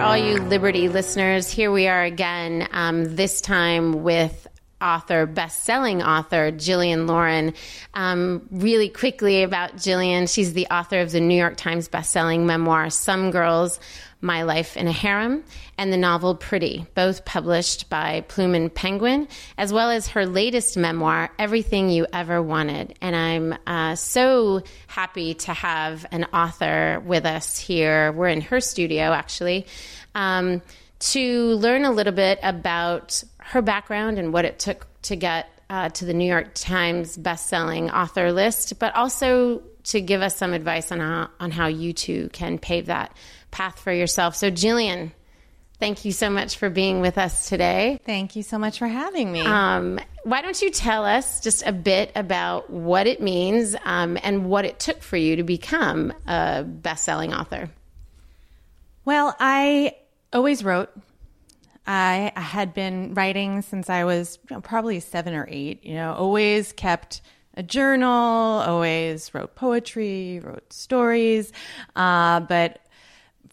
All you Liberty listeners. Here we are again, um, this time with author, best-selling author Jillian Lauren. Um, really quickly about Jillian, she's the author of the New York Times best-selling memoir "Some Girls: My Life in a Harem" and the novel "Pretty," both published by Plume and Penguin, as well as her latest memoir "Everything You Ever Wanted." And I'm uh, so happy to have an author with us here. We're in her studio, actually. Um, to learn a little bit about her background and what it took to get uh, to the New York Times best-selling author list, but also to give us some advice on how on how you too can pave that path for yourself. So, Jillian, thank you so much for being with us today. Thank you so much for having me. Um, why don't you tell us just a bit about what it means um, and what it took for you to become a best-selling author? well, I always wrote. I, had been writing since I was you know, probably seven or eight. You know, always kept a journal, always wrote poetry, wrote stories. Uh, but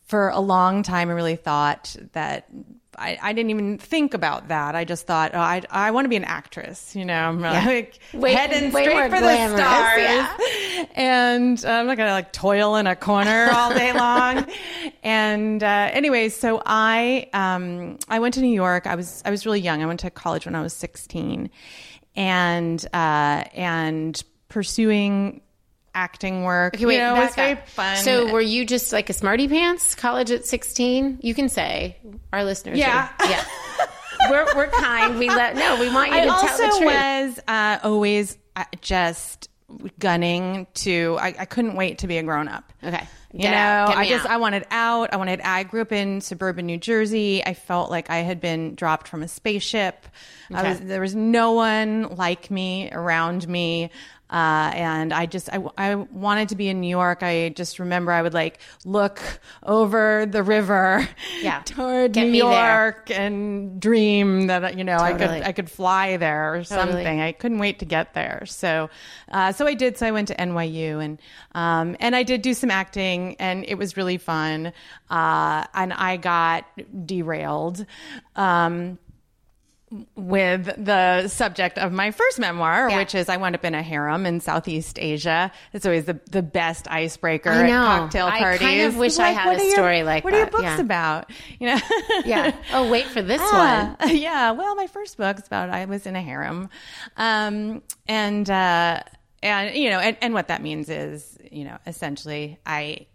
for a long time, I really thought that I, I didn't even think about that. I just thought, oh, I, I want to be an actress, you know, I'm like Way- heading way straight for glamorous, the stars. yeah. And uh, I'm not going to like toil in a corner all day long. and uh, anyway, so I, um, I went to New York. I was, I was really young. I went to college when I was 16 and, uh, and pursuing acting work. Okay, wait, you know, was very fun. So, were you just like a smarty pants? College at sixteen? You can say our listeners. Yeah. are- yeah. we're we're kind. We let no. We want you I to tell the truth. was uh, always uh, just gunning to. I, I couldn't wait to be a grown up. Okay. You Get know, I just out. I wanted out. I wanted. I grew up in suburban New Jersey. I felt like I had been dropped from a spaceship. I Okay. was, there was no one like me around me. Uh, and I just, I, I wanted to be in New York. I just remember I would like look over the river Yeah. toward Get New me there. York and dream that, you know, I could, I could fly there or Totally. something. I couldn't wait to get there. So, uh, so I did. So I went to NYU and, um, and I did do some acting and it was really fun. Uh, and I got derailed. Um, with the subject of my first memoir, Yeah. which is I wound up in a harem in Southeast Asia. It's always the, the best icebreaker I know. at cocktail parties. I kind of wish I had a your- story like that. What are your books yeah. about? You know? Yeah. Oh, wait for this Ah, one. Yeah. Well, my first book's about I was in a harem, um, and uh, and you know, and, and what that means is, you know, essentially, I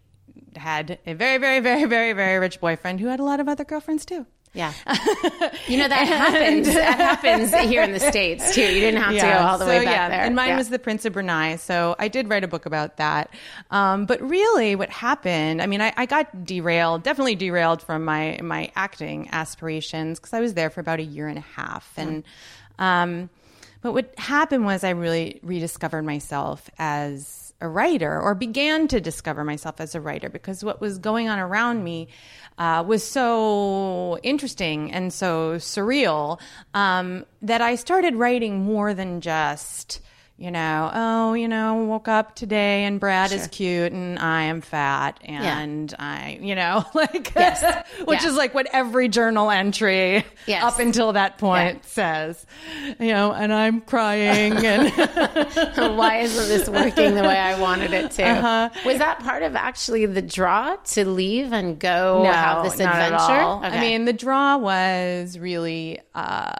had a very, very, very, very, very rich boyfriend who had a lot of other girlfriends too. Yeah. You know, that happens. that happens here in the States too. You didn't have to go all the so, way back yeah. there. And mine Yeah. was The Prince of Brunei. So I did write a book about that. Um, but really, what happened, I mean, I, I got derailed, definitely derailed from my, my acting aspirations because I was there for about a year and a half. And, um, but what happened was I really rediscovered myself as a writer or began to discover myself as a writer because what was going on around me uh, was so interesting and so surreal um, that I started writing more than just, you know, oh, you know, woke up today and Brad is cute and I am fat and I, you know, like, which Yeah. is like what every journal entry Yes. up until that point says, you know, and I'm crying and Why isn't this working the way I wanted it to? Uh-huh. Was that part of actually the draw to leave and go have this not at adventure? all. I mean, the draw was really. Uh,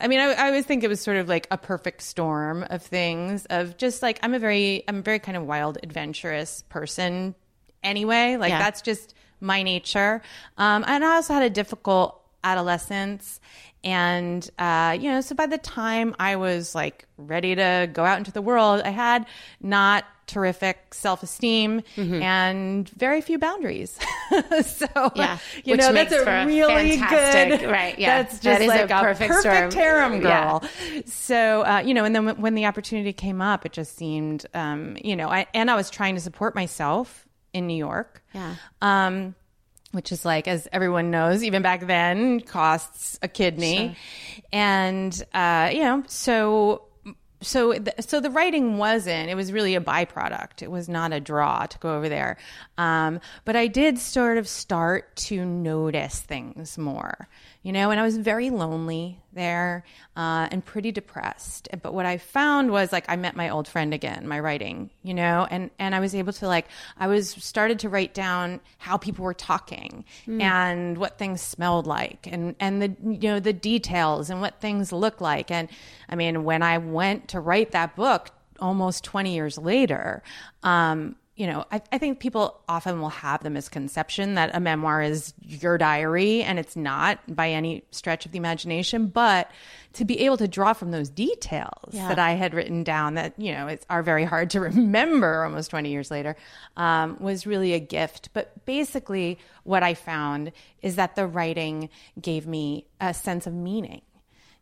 I mean, I, I always think it was sort of like a perfect storm of things. Of just like I'm a very, I'm a very kind of wild, adventurous person. Anyway, like Yeah. that's just my nature. Um, and I also had a difficult adolescence. And, uh, you know, so by the time I was like ready to go out into the world, I had not terrific self esteem and very few boundaries. so, Yeah, you which know, that's a a really good, right, yeah. That's just That is a like a perfect perfect, storm. harem Yeah. girl. So, uh, you know, and then when- when the opportunity came up, it just seemed, um, you know, I, and I was trying to support myself in New York. Yeah. Um, which is like, as everyone knows, even back then, costs a kidney, and uh, you know, so so the, so the writing wasn't. It was really a byproduct. It was not a draw to go over there. Um, but I did sort of start to notice things more, you know. And I was very lonely there uh, and pretty depressed. But what I found was like I met my old friend again, my writing, you know, and and I was able to like I was started to write down how people were talking and what things smelled like and and the you know the details and what things look like and I mean when I went to write that book almost 20 years later um you know, I, I think people often will have the misconception that a memoir is your diary, and it's not by any stretch of the imagination. But to be able to draw from those details that I had written down that, you know, it's, are very hard to remember almost 20 years later um, was really a gift. But basically, what I found is that the writing gave me a sense of meaning,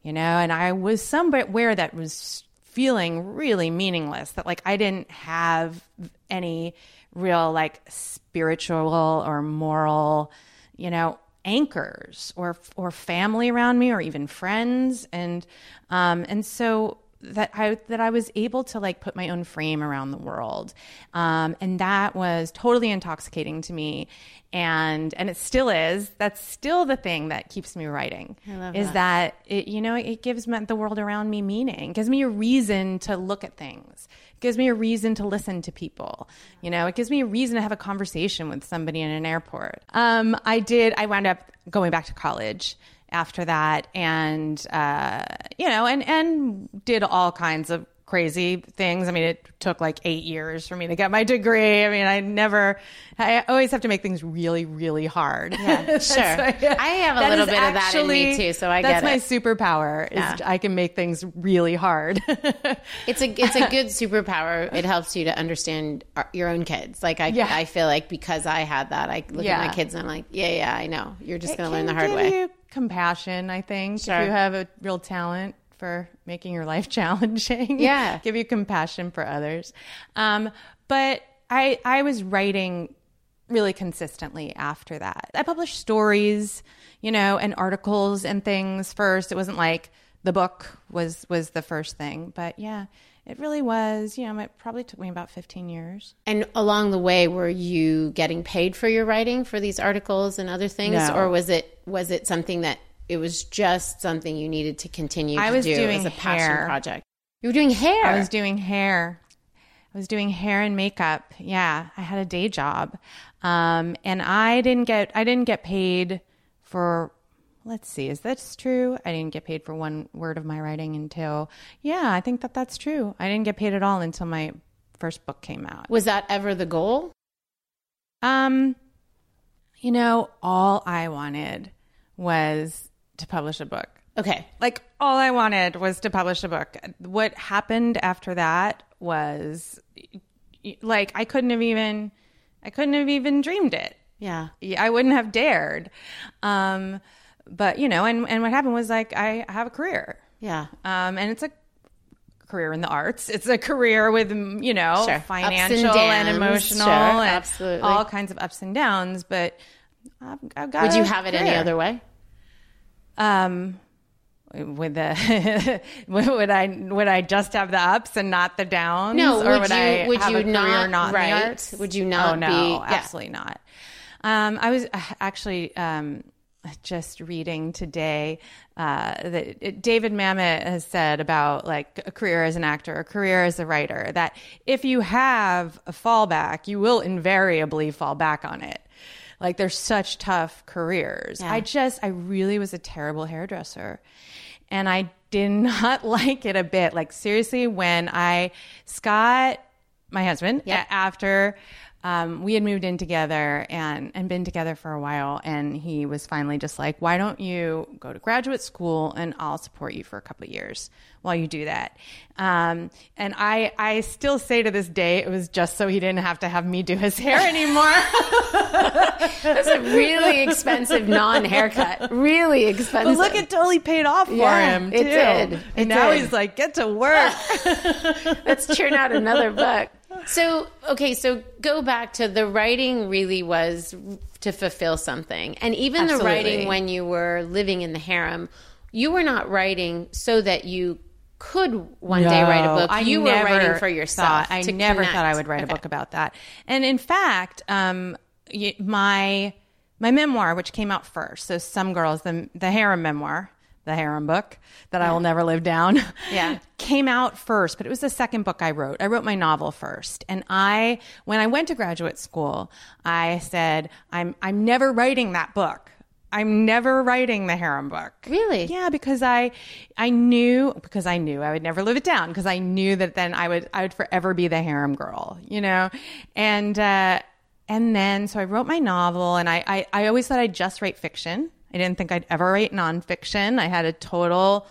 you know, and I was somewhere that was feeling really meaningless that like I didn't have any real like spiritual or moral, you know, anchors or or family around me or even friends. And um and so that I that I was able to like put my own frame around the world, um, and that was totally intoxicating to me, and and it still is. That's still the thing that keeps me writing. is that, it, you know it gives me, the world around me meaning. It gives me a reason to look at things. It gives me a reason to listen to people. You know, it gives me a reason to have a conversation with somebody in an airport. Um, I did. I wound up going back to college after that and uh, you know and and did all kinds of crazy things i mean it took like eight years for me to get my degree i mean i never i always have to make things really really hard Yeah, sure. I have a little bit of that in me, too, so I that's get my it. superpower is Yeah. i can make things really hard It's a it's a good superpower. It helps you to understand your own kids. Like I Yeah. I feel like because I had that, I look Yeah. at my kids and I'm like, yeah, yeah, I know. You're just going to learn the hard way. you compassion, I think. Sure. If you have a real talent for making your life challenging, Yeah. give you compassion for others. Um, but I I was writing really consistently after that. I published stories, you know, and articles and things first. It wasn't like the book was was the first thing, but yeah, it really was. You know, it probably took me about fifteen years. And along the way, were you getting paid for your writing for these articles and other things, No. or was it was it something that it was just something you needed to continue I to was do doing as a passion hair. project. You were doing hair. I was doing hair. I was doing hair and makeup. Yeah, I had a day job, um, and I didn't get I didn't get paid for. Let's see, is that true? I didn't get paid for one word of my writing until. Yeah, I think that that's true. I didn't get paid at all until my first book came out. was that ever the goal? Um, you know, all I wanted was to publish a book. Okay. Like all I wanted was to publish a book. What happened after that was like I couldn't have even I couldn't have even dreamed it. Yeah. I wouldn't have dared. Um but you know, and and what happened was like I have a career. Yeah. Um and it's a career in the arts. It's a career with you know Sure. Ups and financial and, emotional Sure, and absolutely. all kinds of ups and downs, but I've, I've got Would you have it any other way? Um, with the would I would I just have the ups and not the downs? No, or would would you- I would have you career not not arts? Would you not Oh no, be- yeah. absolutely not. Um, I was uh, actually um, just reading today uh, that it- David Mamet has said about like a career as an actor, a career as a writer, that if you have a fallback, you will invariably fall back on it. Like there's such tough careers. I just, I really was a terrible hairdresser. And I did not like it a bit. Like seriously, when I, Scott, my husband, a- after um, we had moved in together and, and been together for a while, and he was finally just like, why don't you go to graduate school and I'll support you for a couple of years while you do that. Um, and I, I still say to this day, it was just so he didn't have to have me do his hair anymore. That's a really expensive non haircut. Really But expensive. look, it totally paid off for Yeah, him. it too. did. It And now did. he's like, get to work. Let's churn out another book. So, okay, so go back to the writing really was to fulfill something. And even the writing when you were living in the harem, you were not writing so that you could one day write a book. I you were writing for yourself. thought- I never connect. thought I would write Okay. a book about that. And in fact, um, my my memoir, which came out first, so some girls, the the harem memoir, the harem book that I will never live down, Yeah. came out first. But it was the second book I wrote. I wrote my novel first, and I when I went to graduate school, I said I'm I'm never writing that book. I'm never writing the harem book. Really? Yeah, because I I knew because I knew I would never live it down because I knew that then I would I would forever be the harem girl, you know? And uh and then so I wrote my novel and I I, I always thought I'd just write fiction. I didn't think I'd ever write nonfiction. I had a total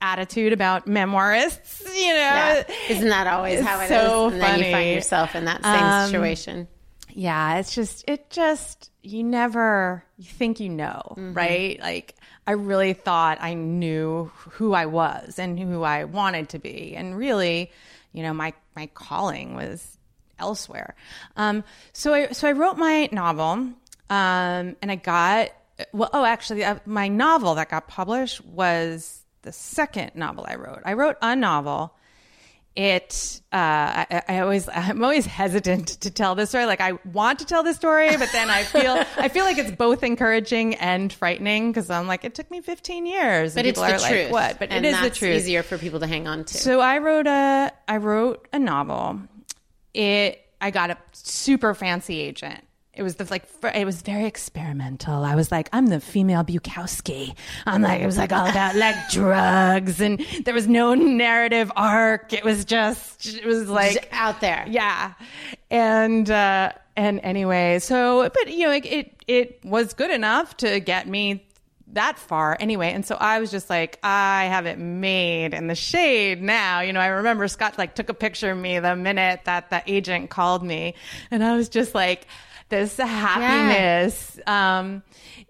attitude about memoirists, you know. Yeah. Isn't that always how it is? so And then you find yourself in that same Um, situation. Yeah, it's just it just you never you think you know, right? Like I really thought I knew who I was and who I wanted to be, and really, you know, my my calling was elsewhere. Um, so I so I wrote my novel, um, and I got well. Oh, actually, uh, my novel that got published was the second novel I wrote. I wrote a novel it uh I, I always i'm always hesitant to tell this story. Like i want to tell this story but then i feel i feel like it's both encouraging and frightening because i'm like it took me 15 years. But and it's the truth. like what? But and it is the truth. easier for people to hang on to. so i wrote a i wrote a novel. It i got a super fancy agent it was the like it was very experimental. I was like, I'm the female Bukowski. I'm like, it was like all about like drugs and there was no narrative arc. It was just it was like Just out there. yeah. And uh and anyway, so but you know, it it, it was good enough to get me that far anyway. And so I was just like, I have it made in the shade now. You know, I remember Scott like took a picture of me the minute that the agent called me and I was just like this happiness. Um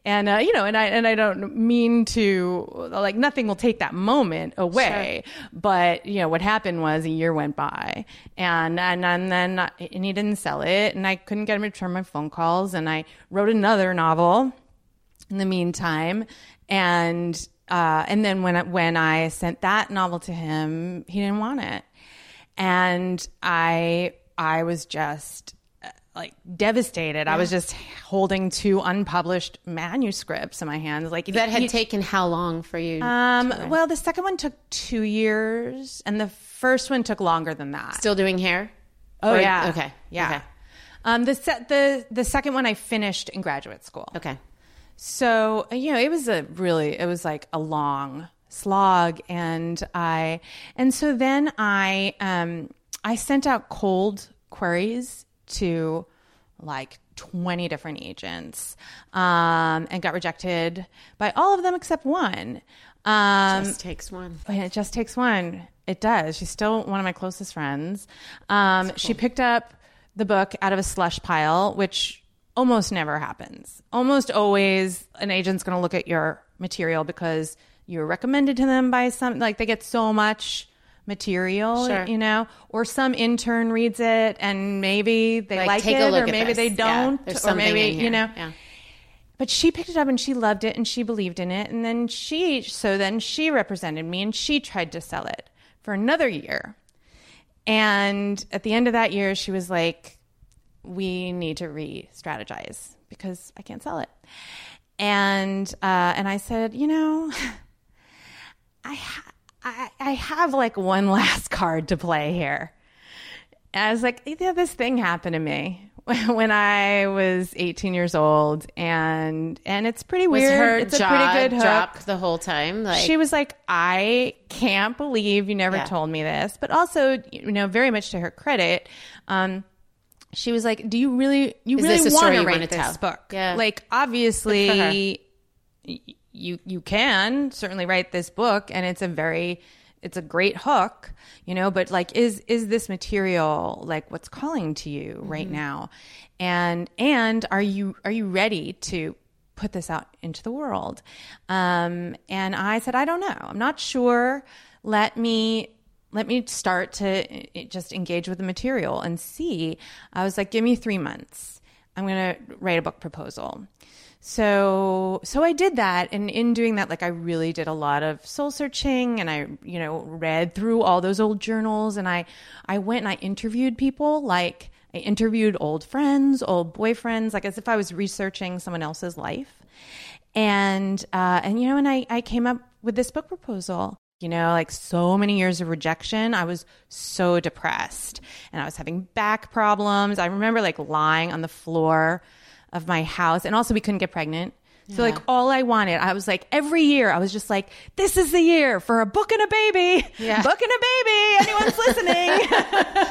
and uh, you know, and I and I don't mean to like nothing will take that moment away. But you know, what happened was a year went by, and and and then I- and he didn't sell it, and I couldn't get him to return my phone calls, and I wrote another novel in the meantime, and uh, and then when I, when I sent that novel to him, he didn't want it, and I I was just like devastated. I was just holding two unpublished manuscripts in my hands. Like That had you- taken how long for you? um, well, the second one took two years, and the first one took longer than that. Still doing hair? oh Or- yeah, Okay. yeah. Okay. Um, the the the second one I finished in graduate school. Okay. So, you know, it was a really, it was like a long slog. And I, and so then I, um, I sent out cold queries to like 20 different agents, um, and got rejected by all of them except one. Um, Just takes one. it just takes one. It does. She's still one of my closest friends. Um, She picked up the book out of a slush pile, which almost never happens. Almost always, an agent's going to look at your material because you're recommended to them by some, like they get so much material, Sure. you know, or some intern reads it and maybe they like, Like, it, or maybe this. they don't, there's or maybe you know. Yeah. But she picked it up and she loved it and she believed in it. And then she, so then she represented me and she tried to sell it for another year. And at the end of that year, she was like, we need to re strategize because I can't sell it. And, uh, and I said, you know, I, ha- I, I have like one last card to play here. And I was like, yeah, this thing happened to me when I was 18 years old, and and it's pretty Was weird. her it's jaw a pretty good hook. dropped the whole time? Like she was like, I can't believe you never Yeah. told me this. But also, you know, very much to her credit, um, she was like, "Do you really, you Is really want to write this tell? book? Yeah. Like, Good for her. obviously, you you can certainly write this book, and it's a very it's a great hook, you know. But like, is is this material like what's calling to you Mm-hmm. right now? And and are you are you ready to put this out into the world? Um, and I said, I don't know. I'm not sure. Let me let me start to uh, just engage with the material and see. I was like, give me three months. I'm going to write a book proposal. So, so I did that. And in doing that, like I really did a lot of soul searching and I, you know, read through all those old journals and I, I went and I interviewed people like I interviewed old friends, old boyfriends, like as if I was researching someone else's life. And, uh, and, you know, and I, I came up with this book proposal you know, like so many years of rejection. I was so depressed and I was having back problems. I remember like lying on the floor of my house and also we couldn't get pregnant. So like all I wanted, I was like every year I was just like, this is the year for a book and a baby. Yeah. Book and a baby. Anyone's listening?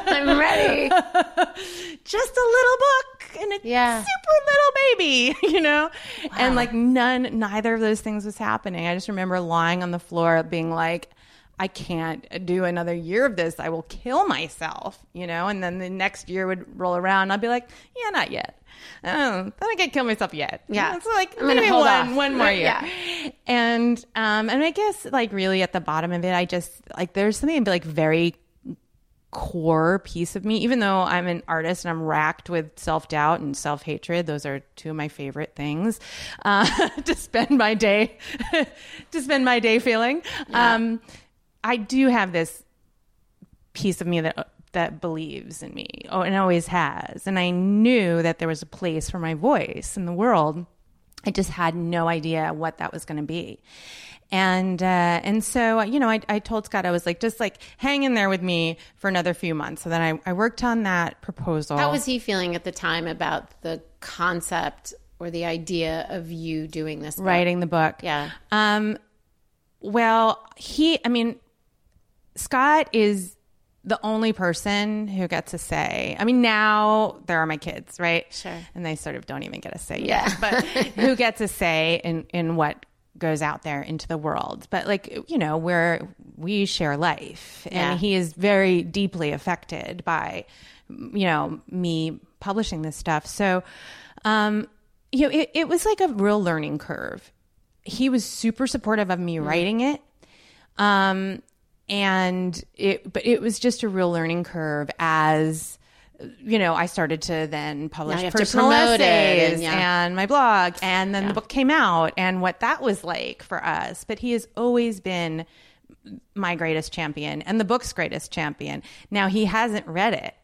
I'm ready. just a little book and a Yeah. super little baby, you know? And like none, neither of those things was happening. I just remember lying on the floor being like, I can't do another year of this. I will kill myself, you know? And then the next year would roll around and I'd be like, yeah, not yet. Oh, I don't get kill myself yet. Yeah. It's like I'm gonna maybe one, off. one more year. Yeah. And, um, and I guess like really at the bottom of it, I just like, there's something like very core piece of me, even though I'm an artist and I'm racked with self doubt and self hatred. Those are two of my favorite things uh, to spend my day to spend my day feeling. Um, I do have this piece of me that that believes in me, oh, and always has. And I knew that there was a place for my voice in the world. I just had no idea what that was going to be. And uh, and so you know, I, I told Scott I was like, just like hang in there with me for another few months. So then I, I worked on that proposal. How was he feeling at the time about the concept or the idea of you doing this? book? writing the book? Yeah. Um, well, he, I mean, Scott is the only person who gets a say. I mean, now there are my kids, right? Sure. And they sort of don't even get a say Yeah. yet. But who gets a say in, in what goes out there into the world? But like, you know, where we share life Yeah. and he is very deeply affected by, you know, me publishing this stuff. So, um, you know, it, it was like a real learning curve. He was super supportive of me writing it. Um, and it, but it was just a real learning curve as, you know, I started to then publish personal promote it essays and, yeah. and my blog, and then the book came out and what that was like for us. But he has always been my greatest champion and the book's greatest champion. Now he hasn't read it.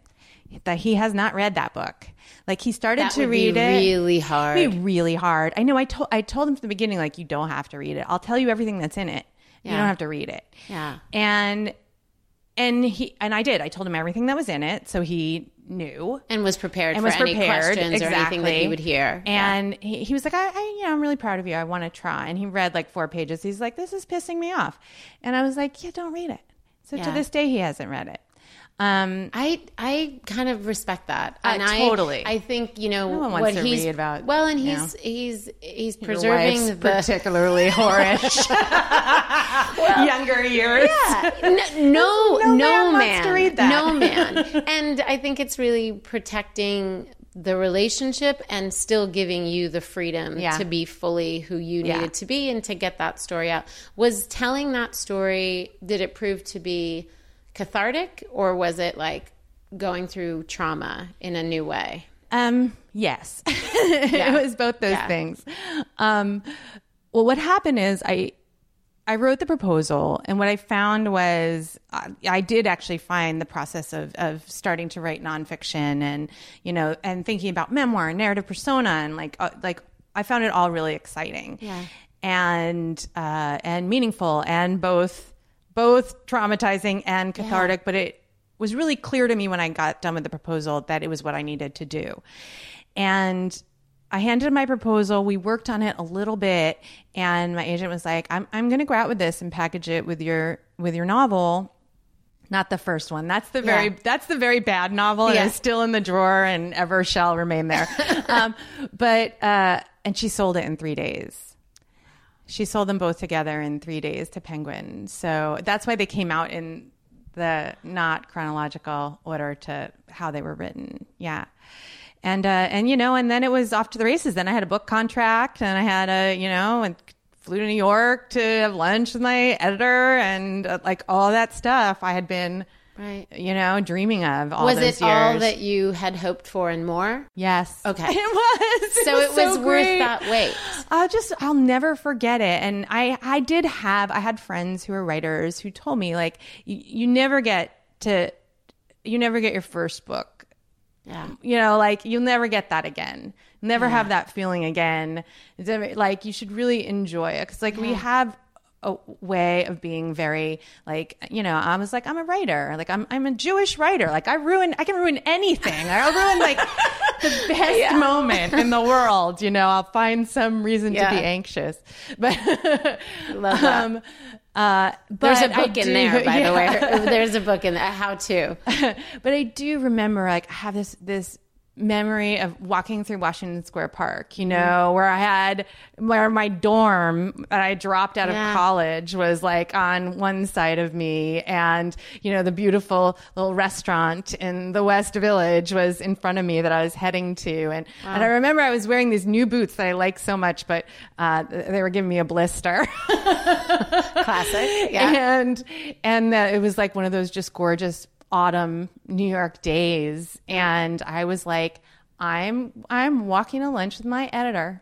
that he has not read that book. Like he started That to read it. really hard. Be really hard. I know. I told I told him from the beginning, like you don't have to read it. I'll tell you everything that's in it. You don't have to read it. Yeah. And and he and I did. I told him everything that was in it, so he knew and was prepared and for was any prepared questions or anything that he would hear. And he, he was like, I, I, you know, I'm really proud of you. I want to try. And he read like four pages. He's like, this is pissing me off. And I was like, yeah, don't read it. So to this day, he hasn't read it. Um, I I kind of respect that, Uh, and I totally. I think you know No what he's about, well, and you he's he's he's preserving the particularly whorish younger years. N- no, no, no man man, wants to read that. No man. And I think it's really protecting the relationship and still giving you the freedom Yeah. to be fully who you Yeah. needed to be and to get that story out. Was telling that story, did it prove to be cathartic or was it like going through trauma in a new way? Um, yes, it was both those Yeah. things. Um, well, what happened is I, I wrote the proposal, and what I found was I, I did actually find the process of of starting to write nonfiction, and you know, and thinking about memoir and narrative persona, and like uh, like I found it all really exciting, Yeah. and uh, and meaningful, and both both traumatizing and cathartic, but it was really clear to me when I got done with the proposal that it was what I needed to do. And I handed my proposal. We worked on it a little bit, and my agent was like, "I'm I'm going to go out with this and package it with your with your novel." Not the first one. That's the very Yeah. that's the very bad novel, and Yeah. it's still in the drawer and ever shall remain there. um, but uh, and she sold it in three days. She sold them both together in three days to Penguin. So that's why they came out in the not chronological order to how they were written. Yeah. And, uh, and, you know, and then it was off to the races. Then I had a book contract and I had a, you know, and flew to New York to have lunch with my editor and uh, like all that stuff I had been, Right. you know, dreaming of all was it all that you had hoped for and more? Yes. Okay. It was. So it was worth great. that wait. I'll just I'll never forget it. And I I did have I had friends who were writers who told me like you, you never get to you never get your first book. Yeah. You know, like you'll never get that again. Never have that feeling again. Like you should really enjoy it because like we have a way of being very like you know I was like I'm a writer like I'm I'm a Jewish writer like I ruin I can ruin anything I'll ruin like the best moment in the world you know I'll find some reason Yeah. to be anxious but Love that. um uh There's a book in there, by yeah. the way. There's a book in there. How to. but I do remember like I have this this memory of walking through Washington Square Park, you know, Mm-hmm. where I had where my dorm that I dropped out Yeah. of college was like on one side of me and you know the beautiful little restaurant in the West Village was in front of me that I was heading to and and I remember I was wearing these new boots that I like so much but uh, they were giving me a blister. Classic. Yeah. and and uh, it was like one of those just gorgeous autumn New York days, and I was like, I'm I'm walking to lunch with my editor.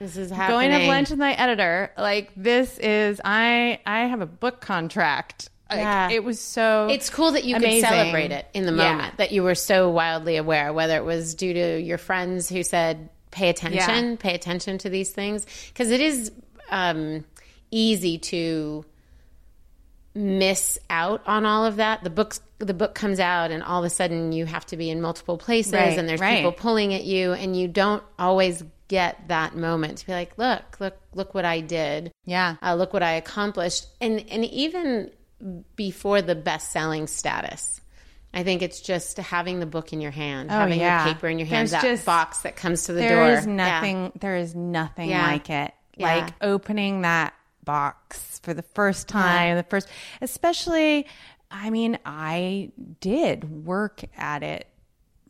This is Going to lunch with my editor. Like this is I I have a book contract. Like, Yeah. it was so. It's cool that you amazing. could celebrate it in the Yeah. moment, that you were so wildly aware, whether it was due to your friends who said, pay attention, Yeah. pay attention to these things. Because it is um, easy to miss out on all of that. The books, the book comes out, and all of a sudden you have to be in multiple places, Right, and there's right. people pulling at you, and you don't always get that moment to be like, look, look, look what I did Yeah. uh, look what I accomplished, and and even before the best selling status. I think it's just having the book in your hand, having Oh, yeah. the paper in your hand, There's that just- box that comes to the door. There is Yeah. nothing. There is nothing Yeah. like it. Yeah. Like opening that box for the first time. The first, especially. I mean, I did work at it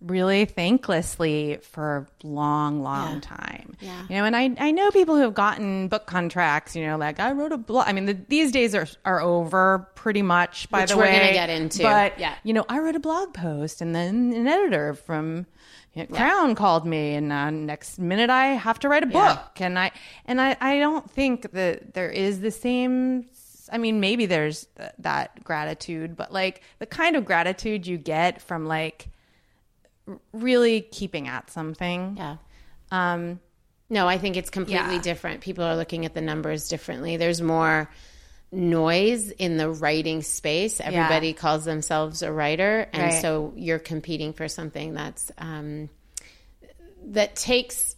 really thanklessly for a long, long time. Yeah. You know, and I, I know people who have gotten book contracts, you know, like I wrote a blog. I mean, the, these days are, are over pretty much by Which the we're way. gonna get into. But, Yeah. you know, I wrote a blog post and then an editor from you know, Crown called me and uh, next minute I have to write a book Yeah. and I and I, I don't think that there is the same I mean maybe there's th- that gratitude but like the kind of gratitude you get from like really keeping at something. Yeah. Um, No, I think it's completely Yeah. different. People are looking at the numbers differently. There's more noise in the writing space. Everybody calls themselves a writer, and Right. so you're competing for something that's um, that takes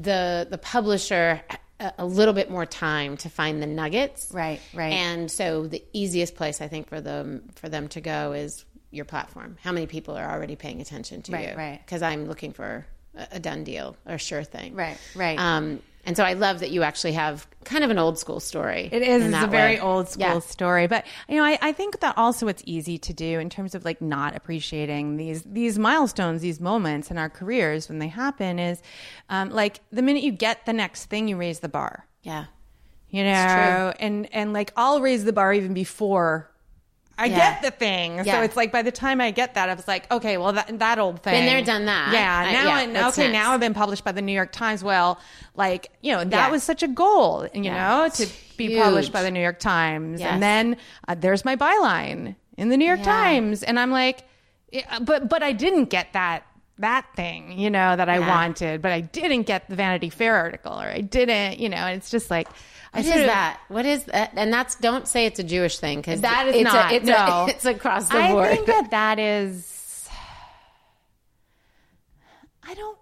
the the publisher a, a little bit more time to find the nuggets. Right, right. And so the easiest place I think for them for them to go is your platform. How many people are already paying attention to Right, you? right. Because I'm looking for a, a done deal or a sure thing. Right, right. Um, and so I love that you actually have kind of an old school story. It is. It's a very way. old school Yeah. story, but you know, I, I think that also it's easy to do in terms of like not appreciating these these milestones, these moments in our careers when they happen. Is um, like the minute you get the next thing, you raise the bar. Yeah. You know, and and like I'll raise the bar even before. I Yeah. get the thing, so it's like by the time I get that, I was like, okay, well that that old thing, Been there, done that. Yeah, now yeah, and okay, next? now I've been published by the New York Times. Well, like you know, that Yeah. was such a goal, you Yeah. know, to be huge. published by the New York Times, Yes. and then uh, there's my byline in the New York Yeah. Times, and I'm like, yeah, but but I didn't get that that thing, you know, that I Yeah. wanted, but I didn't get the Vanity Fair article, or I didn't, you know, and it's just like. I What is that? What is that? And that's don't say it's a Jewish thing because That is it's not. A, it's, no. a, it's across the I board. think that that is. I don't.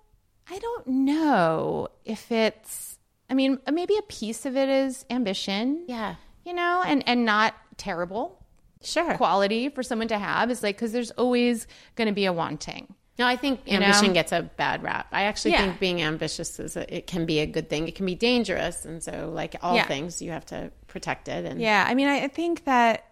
I don't know if it's. I mean, maybe a piece of it is ambition. Yeah. You know, and and not terrible sure. quality for someone to have is like because there's always going to be a wanting. No, I think know? ambition gets a bad rap. I actually Yeah. think being ambitious is a, it can be a good thing. It can be dangerous, and so like all Yeah. things, you have to protect it. And Yeah, I mean, I think that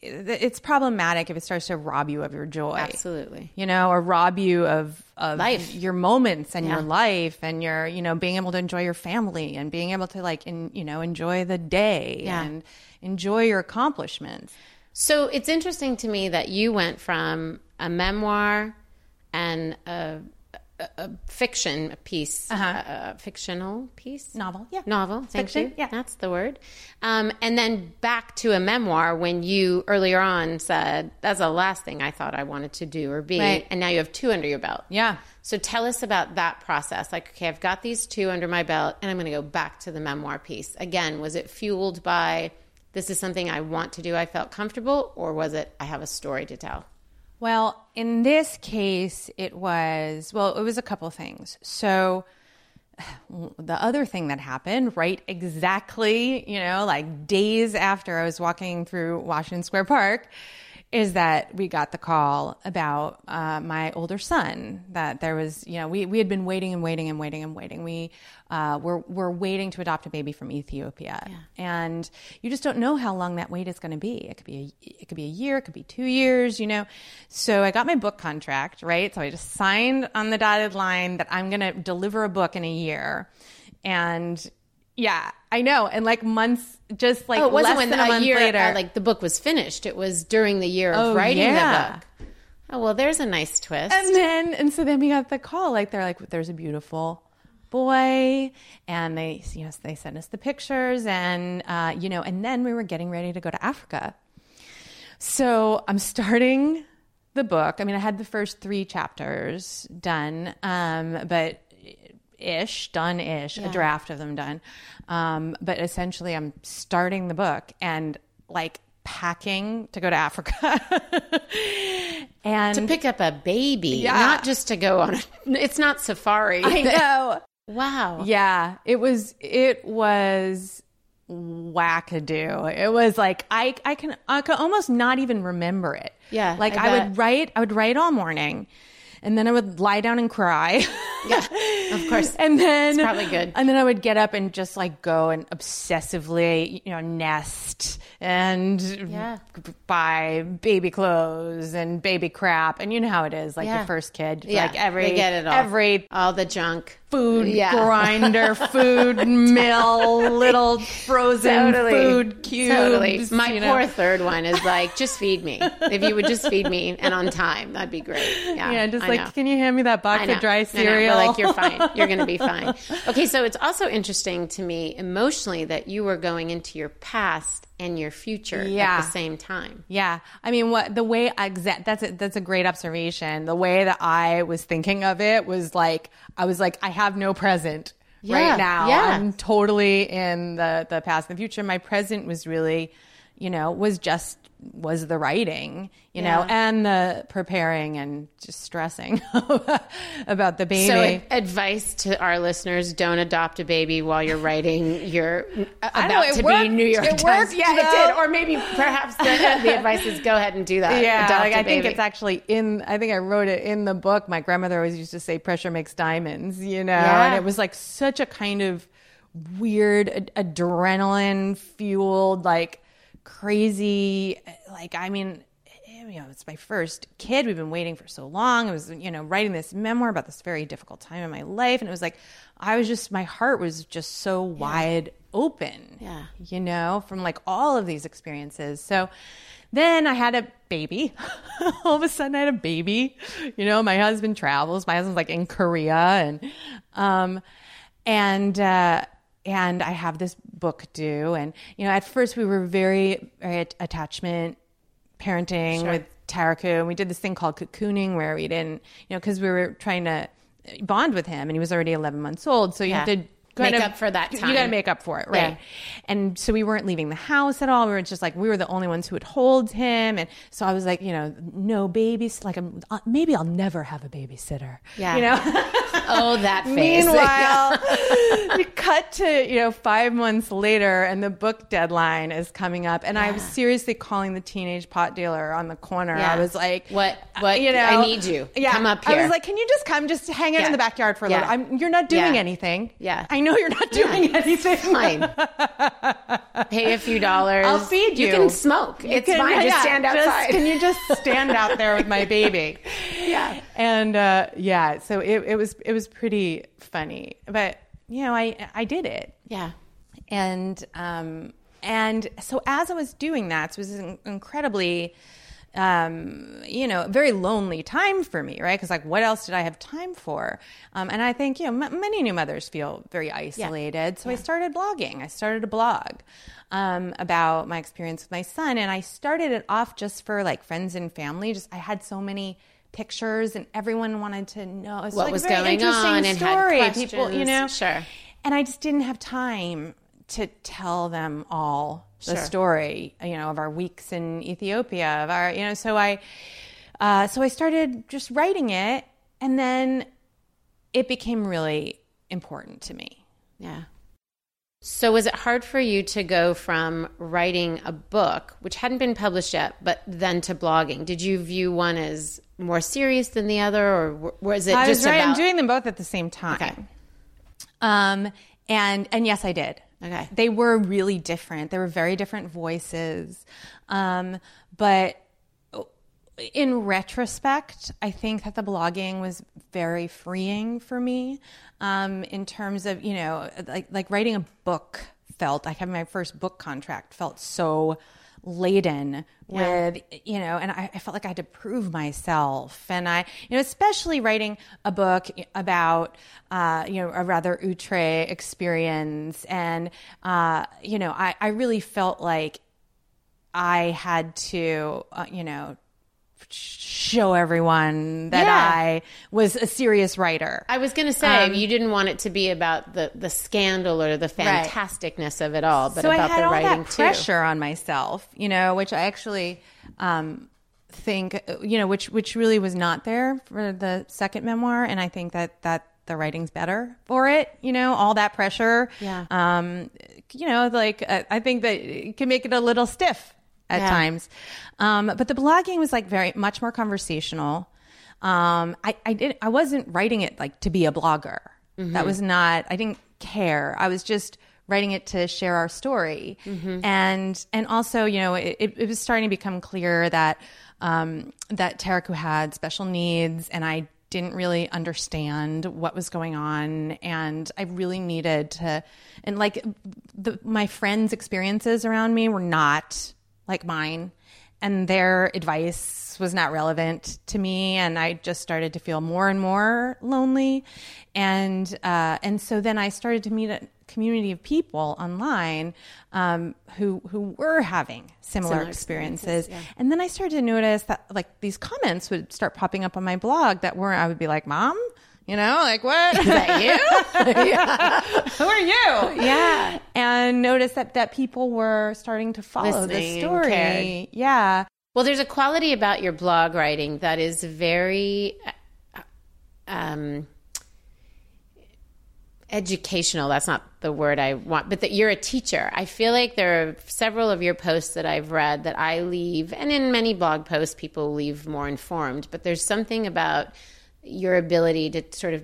it- it's problematic if it starts to rob you of your joy. absolutely. you know, or rob you of, of Life. your moments and Yeah. your life and your, you know, being able to enjoy your family and being able to like, in, you know, enjoy the day Yeah. and enjoy your accomplishments. So it's interesting to me that you went from a memoir and a, a, a fiction piece, a, a fictional piece, Uh-huh. Novel, yeah. novel. Thank Fiction, you. yeah. that's the word. Um, and then back to a memoir when you earlier on said that's the last thing I thought I wanted to do or be, Right. and now you have two under your belt. Yeah. So tell us about that process. Like, okay, I've got these two under my belt, and I'm going to go back to the memoir piece. Again, was it fueled by this is something I want to do? I felt comfortable, or was it I have a story to tell? Well, in this case, it was, well, it was a couple things. So, the other thing that happened, right exactly, you know, like days after I was walking through Washington Square Park, is that we got the call about uh, my older son. That there was, you know, we, we had been waiting and waiting and waiting and waiting. We uh, were, were waiting to adopt a baby from Ethiopia, and you just don't know how long that wait is going to be. It could be a, it could be a year, it could be two years, you know. So I got my book contract, right? So I just signed on the dotted line that I'm going to deliver a book in a year, and yeah, I know. And like months, just like Oh, it wasn't less when a, month year later, uh, like the book was finished. It was during the year of Oh, writing yeah. the book. Oh well, there's a nice twist. And then, and so then we got the call. Like they're like, "There's a beautiful boy," and they, you know, they sent us the pictures, and uh, you know, and then we were getting ready to go to Africa. So I'm starting the book. I mean, I had the first three chapters done, um, but ish done ish a draft of them done um, but essentially i'm starting the book and like packing to go to africa and to pick up a baby, Yeah. not just to go on. A, it's not safari. I know. Wow. Yeah, it was. It was wackadoo. It was like I I can I can almost not even remember it. Yeah, like I I, would write. I would write all morning, and then I would lie down and cry. Yeah, of course. and then It's probably good. And then I would get up and just like go and obsessively, you know, nest and Yeah. buy baby clothes and baby crap. And you know how it is, like Yeah. the first kid, yeah, like every they get it all. every all the junk. Food Yeah. grinder, food mill, little frozen food cubes. Totally. My you know. poor third one is like, just feed me. If you would just feed me and on time, that'd be great. Yeah, Yeah, just I like, know. can you hand me that box of dry cereal? Like, you're fine. You're going to be fine. Okay, so it's also interesting to me emotionally that you were going into your past and your future Yeah. at the same time. Yeah, I mean, what the way exact that's a, that's a great observation. The way that I was thinking of it was like I was like I have no present Yeah, right now. yeah. I'm totally in the the past and the future. My present was really, you know, was just was the writing, you know, and the preparing and just stressing about the baby. So, advice to our listeners: don't adopt a baby while you're writing your about know, to worked. be New York It Times. worked, Yeah, it did. Or maybe perhaps the, the advice is go ahead and do that. yeah, Adopt like I think it's actually in. I think I wrote it in the book. My grandmother always used to say, "Pressure makes diamonds," you know, Yeah. and it was like such a kind of weird ad- adrenaline fueled, like crazy. Like I mean, you know, it's my first kid. We've been waiting for so long. I was, you know, writing this memoir about this very difficult time in my life, and it was like I was just my heart was just so wide open. Yeah. you know, from like all of these experiences. So then I had a baby. all of a sudden I had a baby. You know, my husband travels. My husband's like in Korea and um and uh and I have this book do. and you know, at first we were very, very at- attachment parenting with Tariku and we did this thing called cocooning where we didn't, you know, cuz we were trying to bond with him and he was already 11 months old. So you Yeah. have to Make of- up for that You got to make up for it, right? Yeah. And so we weren't leaving the house at all. We were just like we were the only ones who would hold him, and so I was like, you know, no babies. Like, I'm, uh, maybe I'll never have a babysitter. Yeah. you know. oh, that face. Meanwhile, you cut to you know five months later, and the book deadline is coming up, and I was seriously calling the teenage pot dealer on the corner. Yeah. I was like, What- what- You know, I need you. Yeah, Come up here. I was like, can you just come, just hang out Yeah. in the backyard for a Yeah. little? I'm, you're not doing Yeah. anything. Yeah. I know you're not doing anything. fine. Pay a few dollars. I'll feed you. You can smoke. You it's can- fine. Just yeah, stand just- outside. can you just stand out there with my baby? Yeah. And uh, yeah, so it, it was it was pretty funny, but you know, I I did it, yeah. and um and so as I was doing that, so it was incredibly um you know very lonely time for me right? Because like what else did i have time for? Um and i think you know m- many new mothers feel very isolated. So i started blogging. I started a blog um about my experience with my son and i started it off just for like friends and family. Just i had so many pictures and everyone wanted to know. It's What like was going interesting on and had story. People you know? Sure. and I just didn't have time to tell them all the Sure. story, you know, of our weeks in Ethiopia, of our, you know, so I, uh, so I started just writing it, and then it became really important to me. Yeah. So was it hard for you to go from writing a book, which hadn't been published yet, but then to blogging? Did you view one as more serious than the other, or was it I just was right, I'm doing them both at the same time. Okay. Um, and and yes, I did. Okay. They were really different. They were very different voices. Um, but in retrospect, I think that the blogging was very freeing for me. Um, in terms of you know, like like writing a book felt like having my first book contract felt so laden with you know and I, I felt like i had to prove myself. And i you know especially writing a book about uh, you know a rather outre experience. And uh, you know I, I really felt like i had to uh, you know show everyone that Yeah. i was a serious writer I was going to say you didn't want it to be about the the scandal or the fantasticness of it all, but so about I had the all writing that too. pressure on myself, you know, which I actually um, think, you know, which which really was not there for the second memoir, and I think that that the writing's better for it. You know, all that pressure. Yeah. Um, you know, like uh, I think that it can make it a little stiff at Yeah. times. Um, but the blogging was like very much more conversational. Um, I, I didn't, I wasn't writing it like to be a blogger. That was not, I didn't care. I was just writing it to share our story. And, and also, you know, it, it, it was starting to become clear that, um, that Tariku had special needs and I didn't really understand what was going on and I really needed to and like the, my friends experiences around me were not like mine and their advice was not relevant to me and I just started to feel more and more lonely and uh, and so then I started to meet a community of people online um, who who were having similar, Similar experiences. experiences, And then I started to notice that like these comments would start popping up on my blog that weren't. I would be like, "Mom, you know, like what? Is that you? Who are you?" Yeah. And notice that that people were starting to follow Listening the story. cared. Yeah. Well, there's a quality about your blog writing that is very uh, um, educational. That's not the word I want, but that you're a teacher. I feel like there are several of your posts that I've read that I leave, and in many blog posts, people leave more informed, but there's something about your ability to sort of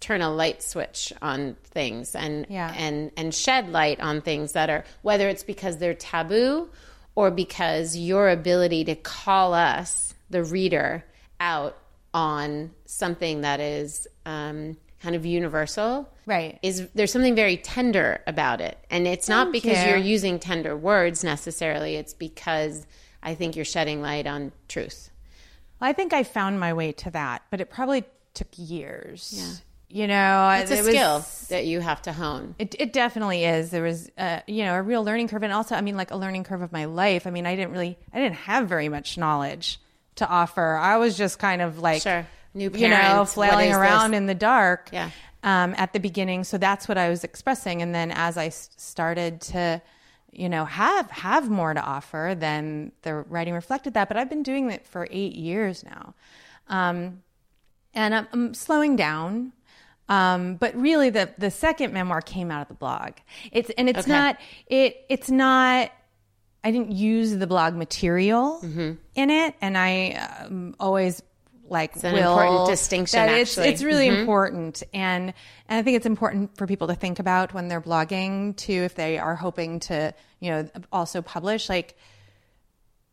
turn a light switch on things and Yeah. and and shed light on things that are whether it's because they're taboo or because your ability to call us the reader out on something that is um, kind of universal Right. is there's something very tender about it and it's not Thank because you. you're using tender words necessarily it's because i think you're shedding light on truth I think I found my way to that, but it probably took years. Yeah. You know, it's a it skill was- that you have to hone It, it definitely is. There was, uh, you know, a real learning curve, and also, I mean, like a learning curve of my life. I mean, I didn't really, I didn't have very much knowledge to offer. I was just kind of like, Sure. New you know, flailing around this? in the dark. Yeah. Um, at the beginning, so that's what I was expressing, and then as I s- started to, you know, have have more to offer, than the writing reflected that. But I've been doing it for eight years now. Um, and I'm, I'm slowing down. Um, but really, the the second memoir came out of the blog. It's and it's Okay. not it it's not. I didn't use the blog material Mm-hmm. in it, and I um, always like an will important distinction, that it's actually. Mm-hmm. really important, and and I think it's important for people to think about when they're blogging too, if they are hoping to you know also publish like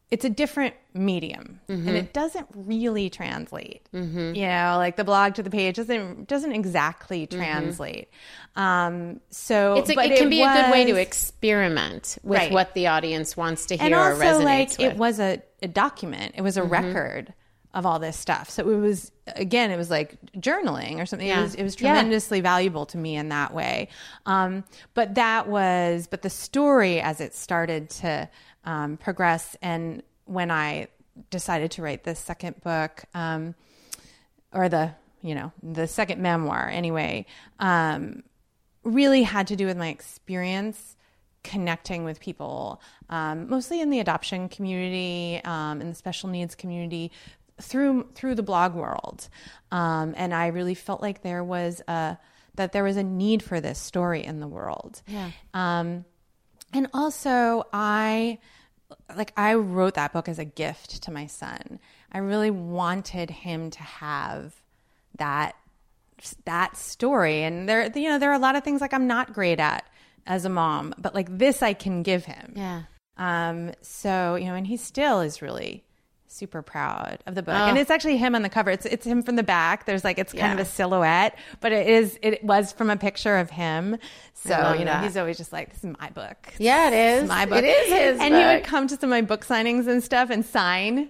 it's a different medium Mm-hmm. and it doesn't really translate you know like the blog to the page doesn't doesn't exactly translate um so Mm-hmm. it's a, but it can be a good way to experiment with Right. what the audience wants to hear and or also like with. it was a, a document it was a record of all this stuff so it was again it was like journaling or something Yeah. it was it was Yeah. tremendously valuable to me in that way um, but that was but the story as it started to um, progress and when i decided to write this second book um, or the you know the second memoir anyway um, really had to do with my experience connecting with people, um, mostly in the adoption community, um, in the special needs community, through through the blog world, um, and I really felt like there was a that there was a need for this story in the world. Yeah. Um, and also, I like I wrote that book as a gift to my son. I really wanted him to have that that story and there you know there are a lot of things like I'm not great at as a mom but like this I can give him yeah. um so you know and he still is really super proud of the book Oh. and it's actually him on the cover it's it's him from the back there's like it's kind of a silhouette but it is it was from a picture of him so you know that. he's always just like this is my book Yeah, it is. My book It is his and he would come to some of my book signings and stuff and sign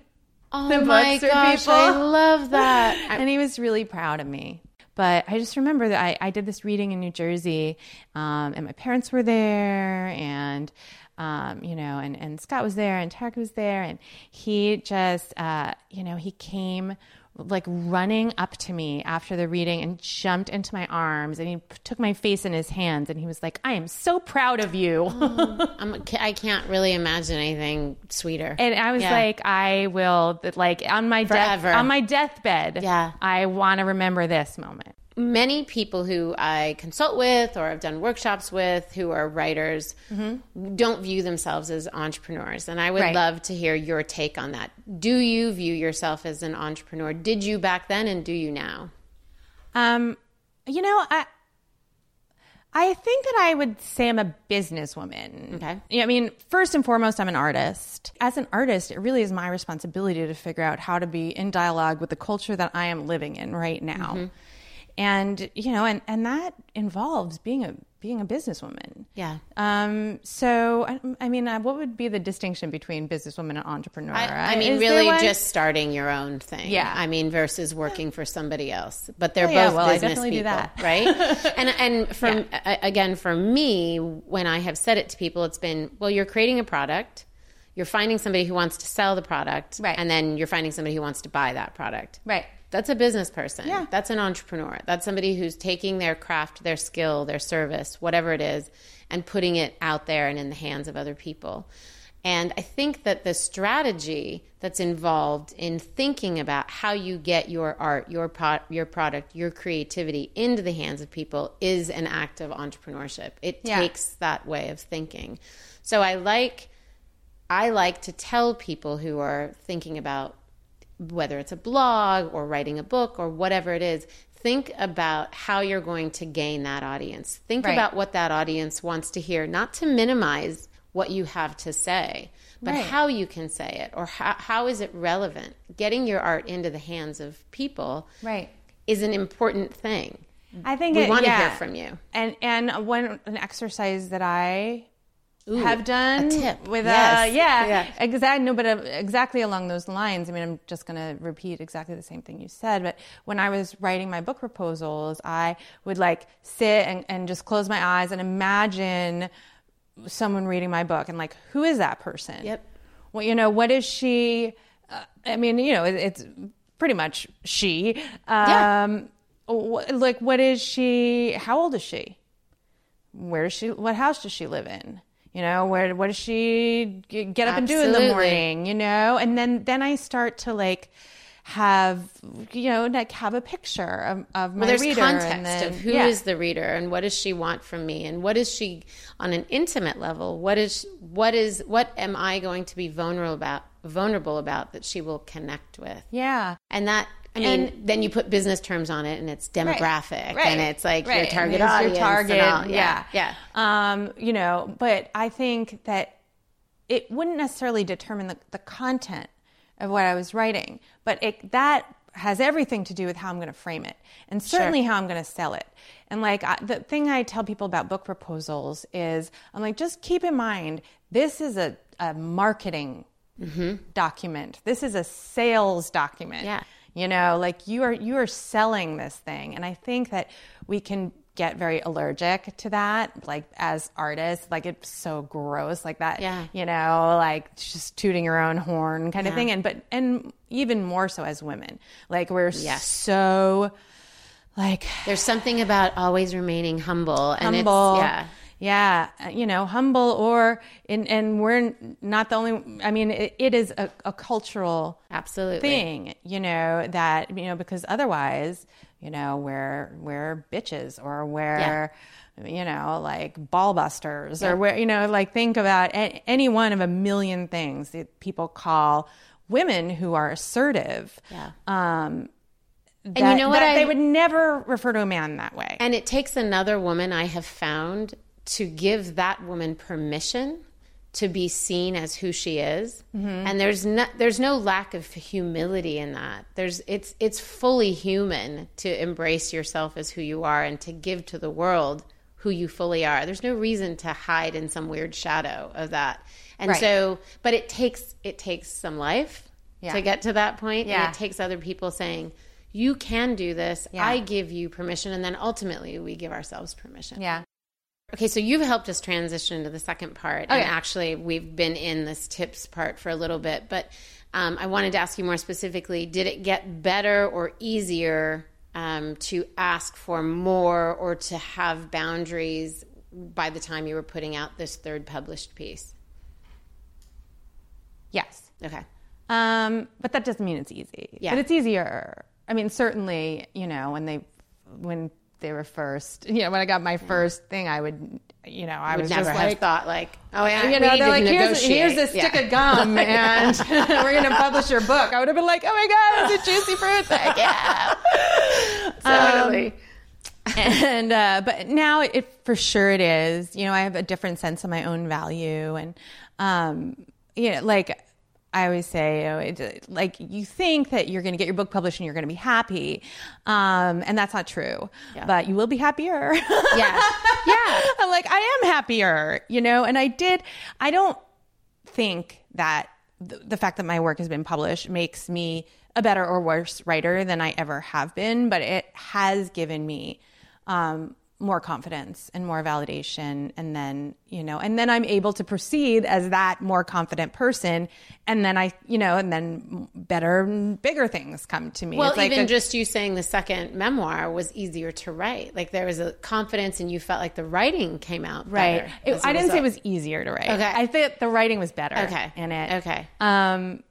Oh the my books for gosh, people. I love that. and he was really proud of me. But I just remember that I, I did this reading in New Jersey, um, and my parents were there, and um, you know, and, and Scott was there, and Tarek was there, and he just, uh, you know, he came like running up to me after the reading and jumped into my arms, and he took my face in his hands, and he was like, "I am so proud of you." I'm, I can't really imagine anything sweeter. And I was Yeah. like, I will, like, on my death, on my deathbed, Yeah. I want to remember this moment. Many people who I consult with or I've done workshops with who are writers don't view themselves as entrepreneurs. And I would Right. love to hear your take on that. Do you view yourself as an entrepreneur? Did you back then and do you now? Um, you know, I I think that I would say I'm a businesswoman. Okay. Yeah, I mean, first and foremost, I'm an artist. As an artist, it really is my responsibility to figure out how to be in dialogue with the culture that I am living in right now. And, you know, and, and that involves being a being a businesswoman. Yeah. Um, so, I, I mean, uh, what would be the distinction between businesswoman and entrepreneur? I, I mean, Is really, just starting your own thing. Yeah. I mean, versus working for somebody else. But they're Oh, yeah, both well, I business definitely do people, that. right? and and from a- again, for me, when I have said it to people, it's been, well, you're creating a product. You're finding somebody who wants to sell the product, Right. And then you're finding somebody who wants to buy that product, Right. That's a business person. Yeah. That's an entrepreneur. That's somebody who's taking their craft, their skill, their service, whatever it is, and putting it out there and in the hands of other people. And I think that the strategy that's involved in thinking about how you get your art, your pro- your product, your creativity into the hands of people is an act of entrepreneurship. It Yeah. takes that way of thinking. So I like I like to tell people who are thinking about whether it's a blog or writing a book or whatever it is, think about how you're going to gain that audience. Think Right. about what that audience wants to hear, not to minimize what you have to say, but Right. how you can say it or how, how is it relevant. Getting your art into the hands of people Right. is an important thing. I think We it- wanna hear from you. And and one an exercise that I Ooh, have done a with Yes. uh yeah, Yeah. exactly no but uh, exactly along those lines. I mean, I'm just going to repeat exactly the same thing you said, but when I was writing my book proposals, I would like sit and, and just close my eyes and imagine someone reading my book and like who is that person? Yep. Well, you know, what is she? Uh, I mean, you know, it, it's pretty much she. Yeah. Um, wh- like, what is she? How old is she? Where does she? What house does she live in? You know, where? What does she get up and do in the morning? You know, and then then I start to like have you know like have a picture of, of my Well, there's reader context and then, of who is yeah. the reader and what does she want from me and what is she on an intimate level. What is what is what am I going to be vulnerable about? Vulnerable about that she will connect with. yeah. And that, I mean, then you put business terms on it, and it's demographic, Right. and it's like your Right. target audience, Your target, and all. yeah, yeah. Um, you know, but I think that it wouldn't necessarily determine the, the content of what I was writing, but it, that has everything to do with how I'm going to frame it, and certainly how I'm going to sell it. And like I, the thing I tell people about book proposals is, I'm like, just keep in mind this is a, a marketing document. This is a sales document Yeah. You know like you are you are selling this thing and i think that we can get very allergic to that like as artists like it's so gross like that Yeah. you know like just tooting your own horn kind of thing and but and even more so as women like we're Yes. so like There's something about always remaining humble, and humble it's yeah. Yeah uh, you know humble or and and we're not the only i mean it, it is a, a cultural Absolutely. thing, you know, that you know, because otherwise, you know, we're we're bitches or we're you know, like ball busters or where you know, like think about a- any one of a million things that people call women who are assertive. Yeah. Um you know what that I- they would never refer to a man that way. And it takes another woman I have found to give that woman permission to be seen as who she is. Mm-hmm. And there's no there's no lack of humility in that. There's it's it's fully human to embrace yourself as who you are and to give to the world who you fully are. There's no reason to hide in some weird shadow of that. And Right. so but it takes it takes some life Yeah. to get to that point. Yeah. And it takes other people saying you can do this. Yeah. I give you permission. And then ultimately, we give ourselves permission. yeah. Okay, so you've helped us transition to the second part. Oh, and actually, we've been in this tips part for a little bit. But um, I wanted to ask you more specifically did it get better or easier um, to ask for more or to have boundaries by the time you were putting out this third published piece? Yes. Okay. Um, but that doesn't mean it's easy. Yeah. But it's easier. I mean, certainly, you know, when they when they were first, you know, when I got my first thing, I would, you know, I would was never just have like, thought, like, oh, yeah, you know, they're like, here's, here's this stick Yeah. of gum, and we're going to publish your book. I would have been like, oh my god, it's a juicy fruit. Like, yeah. Totally. and uh, but now it for sure it is. You know, I have a different sense of my own value, and um, you know, like I always say, you know, it, like you think that you're going to get your book published and you're going to be happy, um, and that's not true. But you will be happier. Yeah. Yeah. I'm like, I am happier, you know. And I did. I don't think that the, the fact that my work has been published makes me a better or worse writer than I ever have been, but it has given me um, more confidence and more validation and then you know and then i'm able to proceed as that more confident person and then i you know and then better and bigger things come to me Well, It's like even a- just you saying the second memoir was easier to write. Like there was a confidence, and you felt like the writing came out right better It- i didn't say it was easier to write Okay. i think the writing was better Okay. in it Okay. um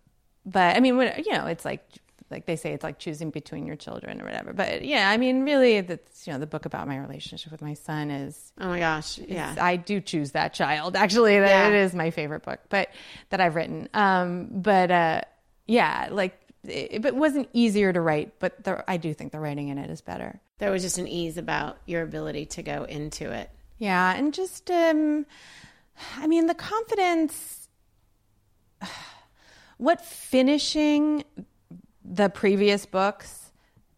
but i mean you know it's like like they say it's like choosing between your children or whatever but yeah i mean really that's you know the book about my relationship with my son is Oh my gosh. Yeah. I do choose that child. Actually, that Yeah. it is my favorite book, but that I've written. Um, but uh, yeah, like it, it wasn't easier to write, but the, I do think the writing in it is better. There was just an ease about your ability to go into it. Yeah, and just um, I mean the confidence. What finishing the previous books,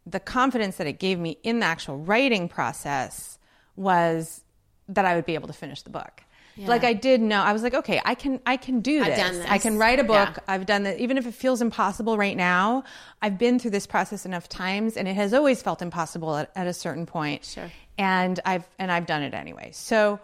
the confidence that it gave me in the actual writing process was that I would be able to finish the book. Like I did know, I was like, okay, I can, I can do I've this. I can write a book. Yeah. I've done that. Even if it feels impossible right now, I've been through this process enough times, and it has always felt impossible at, at a certain point. Sure. And I've and I've done it anyway. So,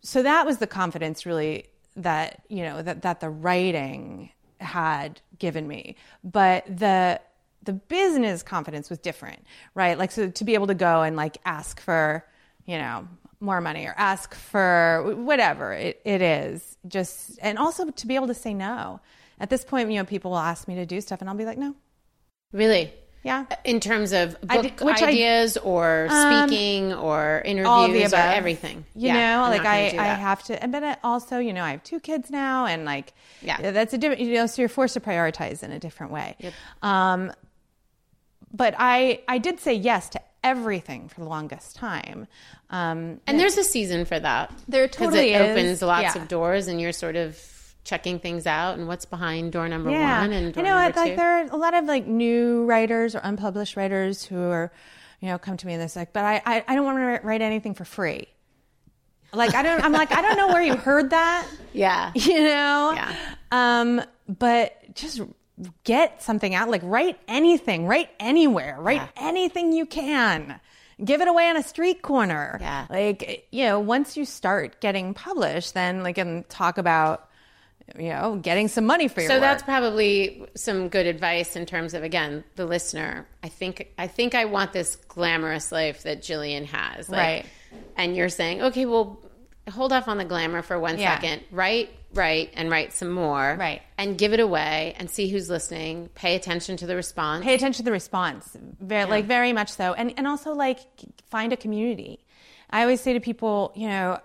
so that was the confidence really that you know that that the writing had given me, but the the business confidence was different, right? Like so to be able to go and like ask for, you know, more money or ask for whatever it, it is just and also to be able to say no at this point you know people will ask me to do stuff and i'll be like no Really? Yeah In terms of I book did- which I- ideas or speaking or interviews all of the or everything. you Yeah, know I'm like i i have to but I also you know i have two kids now and like Yeah. that's a different you know so you're forced to prioritize in a different way um but i i did say yes to everything for the longest time um And there's a season for that. There totally it is. opens lots Yeah. of doors, and you're sort of checking things out and what's behind door number yeah. one and door I know number like two. there are a lot of like new writers or unpublished writers who are, you know, come to me and they're like, but I, I, I don't want to write anything for free. Like I don't, I'm like, I don't know where you heard that, yeah. you know? Yeah. Um, but just get something out, like write anything, write anywhere, write anything you can. Give it away on a street corner. Yeah. Like, you know, once you start getting published, then like, and talk about, you know, getting some money for your So work. that's probably some good advice in terms of again the listener. I think I think I want this glamorous life that Jillian has, like, Right. And you're saying, okay, well, hold off on the glamour for one Yeah. second. Write, write, and write some more, Right. And give it away and see who's listening. Pay attention to the response. pay attention to the response very like very much so and and also like find a community i always say to people you know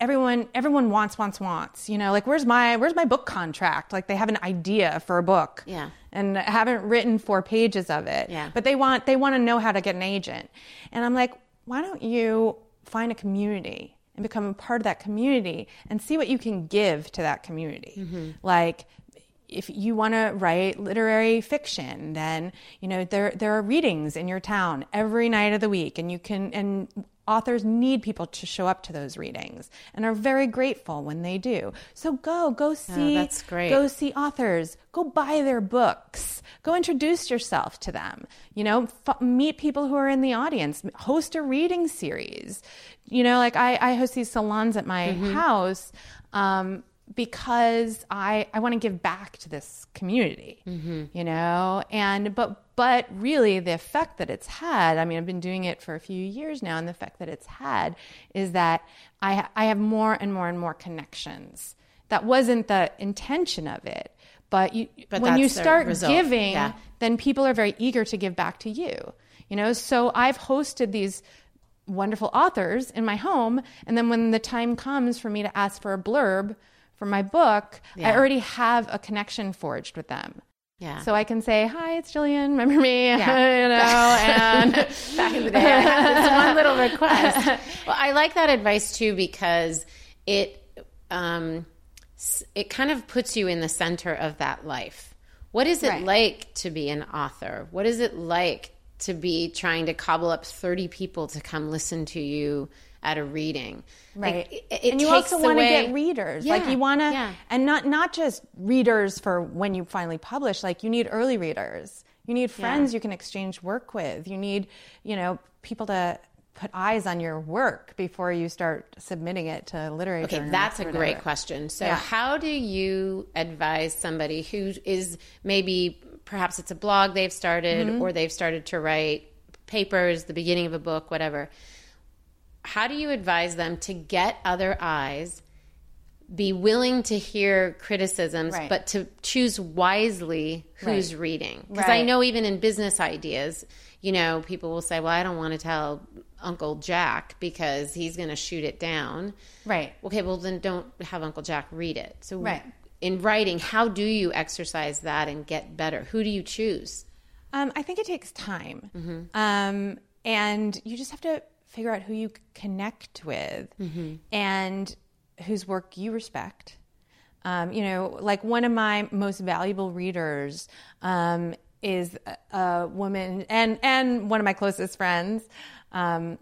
everyone everyone wants wants wants you know like where's my where's my book contract? Like they have an idea for a book Yeah. and haven't written four pages of it. Yeah. but they want they want to know how to get an agent. And i'm like why don't you find a community and become a part of that community and see what you can give to that community? Mm-hmm. Like if you want to write literary fiction, then you know there there are readings in your town every night of the week, and you can and authors need people to show up to those readings and are very grateful when they do. So go go see that's great. go see authors, go buy their books, go introduce yourself to them. You know, f- meet people who are in the audience, host a reading series. You know, like I, I host these salons at my house um, because I, I want to give back to this community, you know, and but but really the effect that it's had. I mean, I've been doing it for a few years now, and the effect that it's had is that I I have more and more and more connections. That wasn't the intention of it, but you But when you start giving, Yeah. then people are very eager to give back to you. You know, so I've hosted these wonderful authors in my home, and then when the time comes for me to ask for a blurb for my book, Yeah. I already have a connection forged with them. Yeah. So I can say, "Hi, it's Jillian. Remember me?" Yeah. you know, and back in the day. I had this one little request. Well, I like that advice too because it um, it kind of puts you in the center of that life. What is it Right. like to be an author? What is it like to be trying to cobble up 30 people to come listen to you at a reading? Right. Like, it, it and you also want to get readers. like you want to yeah. and not not just readers for when you finally publish, like you need early readers. You need friends you can exchange work with. You need, you know, people to put eyes on your work before you start submitting it to literary Okay, that's a great whatever. question. So, Yeah. how do you advise somebody who is maybe perhaps it's a blog they've started Mm-hmm. or they've started to write papers, the beginning of a book, whatever? How do you advise them to get other eyes, be willing to hear criticisms, Right. but to choose wisely who's Right. reading? Because I know even in business ideas, you know, people will say, well, I don't want to tell Uncle Jack because he's going to shoot it down. Right. Okay, well then don't have Uncle Jack read it. So Right. in writing, how do you exercise that and get better? Who do you choose? Um, I think it takes time, Mm-hmm. um, and you just have to figure out who you connect with Mm-hmm. and whose work you respect. Um, you know, like one of my most valuable readers um, is a, a woman, and and one of my closest friends. Um,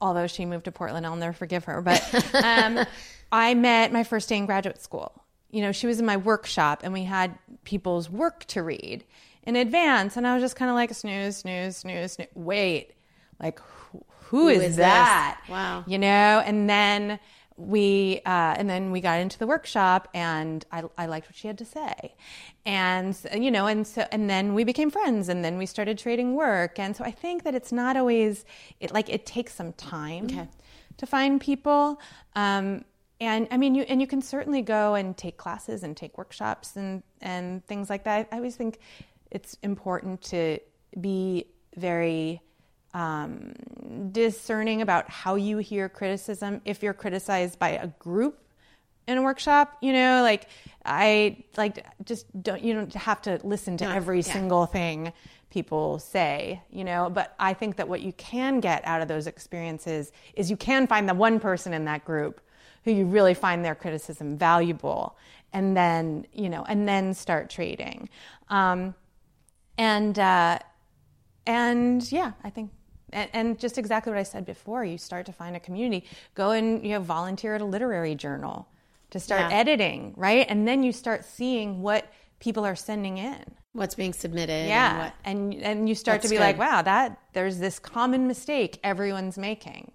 although she moved to Portland, I'll never forgive her. But um, I met my first day in graduate school. You know, she was in my workshop, and we had people's work to read in advance, and I was just kind of like snooze, snooze, snooze, snooze. Wait, like who, who is, is this? that? Wow. you know. And then we uh, and then we got into the workshop, and I, I liked what she had to say, and you know, and so and then we became friends, and then we started trading work, and so I think that it's not always it like it takes some time to find people. Um, and I mean, you and you can certainly go and take classes and take workshops and and things like that. I always think it's important to be very um, discerning about how you hear criticism. If you're criticized by a group in a workshop, you know, like I like just don't you don't have to listen to every single thing people say, you know, but I think that what you can get out of those experiences is you can find the one person in that group who you really find their criticism valuable and then, you know, and then start trading. Um, and uh, and yeah, I think, and, and just exactly what I said before, you start to find a community. Go and you know volunteer at a literary journal to start Yeah. editing, right? And then you start seeing what people are sending in. What's being submitted? and Yeah, what- and and you start That's to be like, wow, that there's this common mistake everyone's making.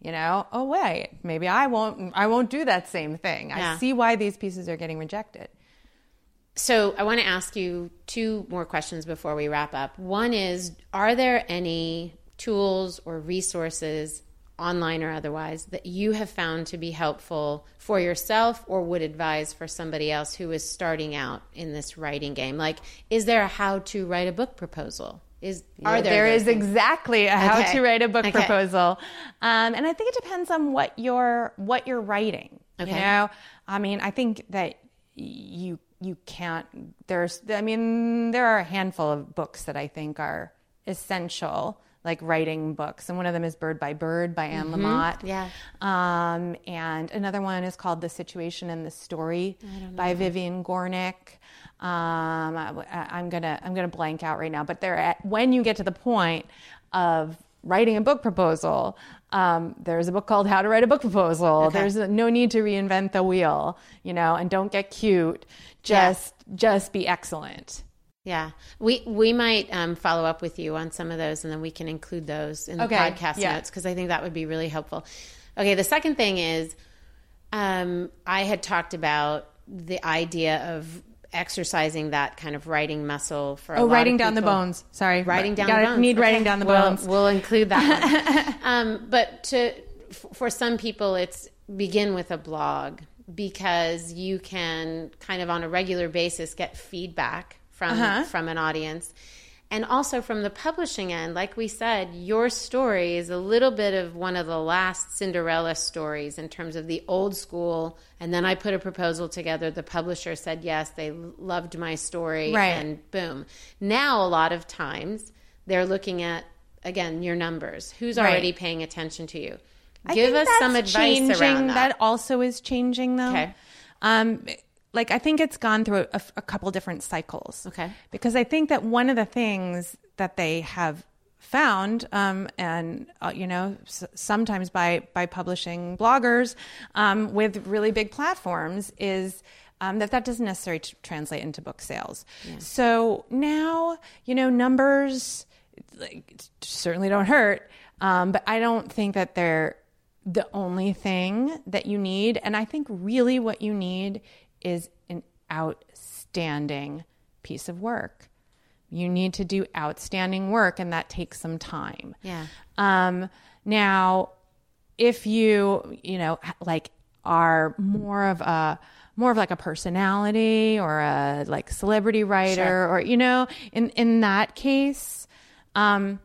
You know, oh wait, maybe I won't I won't do that same thing. Yeah. I see why these pieces are getting rejected. So I want to ask you two more questions before we wrap up. One is Are there any tools or resources, online or otherwise, that you have found to be helpful for yourself or would advise for somebody else who is starting out in this writing game? Like, is there a how to write a book proposal? Is are there? There things? exactly a how Okay. to write a book Okay. proposal, um, and I think it depends on what you're what you're writing. Okay. You know, I mean, I think that you you can't. There's, I mean, there are a handful of books that I think are essential, like writing books, and one of them is Bird by Bird by Anne Lamott. Mm-hmm. Yeah. Um, and another one is called The Situation and the Story by Vivian Gornick. Um, I, am gonna I'm gonna blank out right now, but they're at, when you get to the point of writing a book proposal, um, there's a book called How to Write a Book Proposal. There's no need to reinvent the wheel, you know, and don't get cute. Just just be excellent. Yeah, we we might um, follow up with you on some of those, and then we can include those in the Okay, podcast yeah. notes because I think that would be really helpful. Okay, the second thing is, um, I had talked about the idea of exercising that kind of writing muscle for a Oh, writing down the bones. Sorry, writing down Gotta the bones. Need writing down the We'll- bones. We'll, include that. one. um, but to for some people, it's begin with a blog because you can kind of on a regular basis get feedback from Uh-huh. from an audience. And also from the publishing end, like we said, your story is a little bit of one of the last Cinderella stories in terms of the old school. And then I put a proposal together. The publisher said yes, they loved my story, Right. and boom. Now, a lot of times, they're looking at, again, your numbers. Who's Right. already paying attention to you? I Give us some advice changing. around that. also is changing, though. Okay. Um, like I think it's gone through a, a couple different cycles. Okay. Because I think that one of the things that they have found, um, and uh, you know, s- sometimes by by publishing bloggers um, with really big platforms, is um, that that doesn't necessarily t- translate into book sales. So now, you know, numbers like, certainly don't hurt, um, but I don't think that they're the only thing that you need. And I think really what you need is an outstanding piece of work. You need to do outstanding work, and that takes some time. Yeah. Um, now, if you, you know, like are more of a more of like a personality or a like celebrity writer or you know, in in that case, um,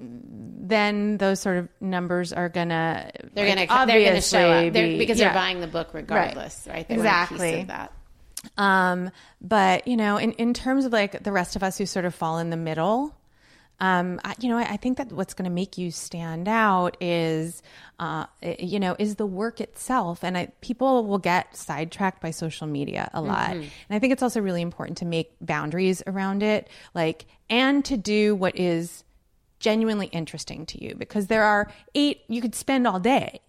then those sort of numbers are gonna They're gonna like, they're gonna show obviously up They're- because yeah. they're buying the book regardless, right? They want a piece Exactly. of that. Um, but you know, in, in terms of like the rest of us who sort of fall in the middle, um, I, you know, I, I think that what's going to make you stand out is, uh, you know, is the work itself. And I, people will get sidetracked by social media a lot. And I think it's also really important to make boundaries around it, like, and to do what is genuinely interesting to you because there are eight, you could spend all day.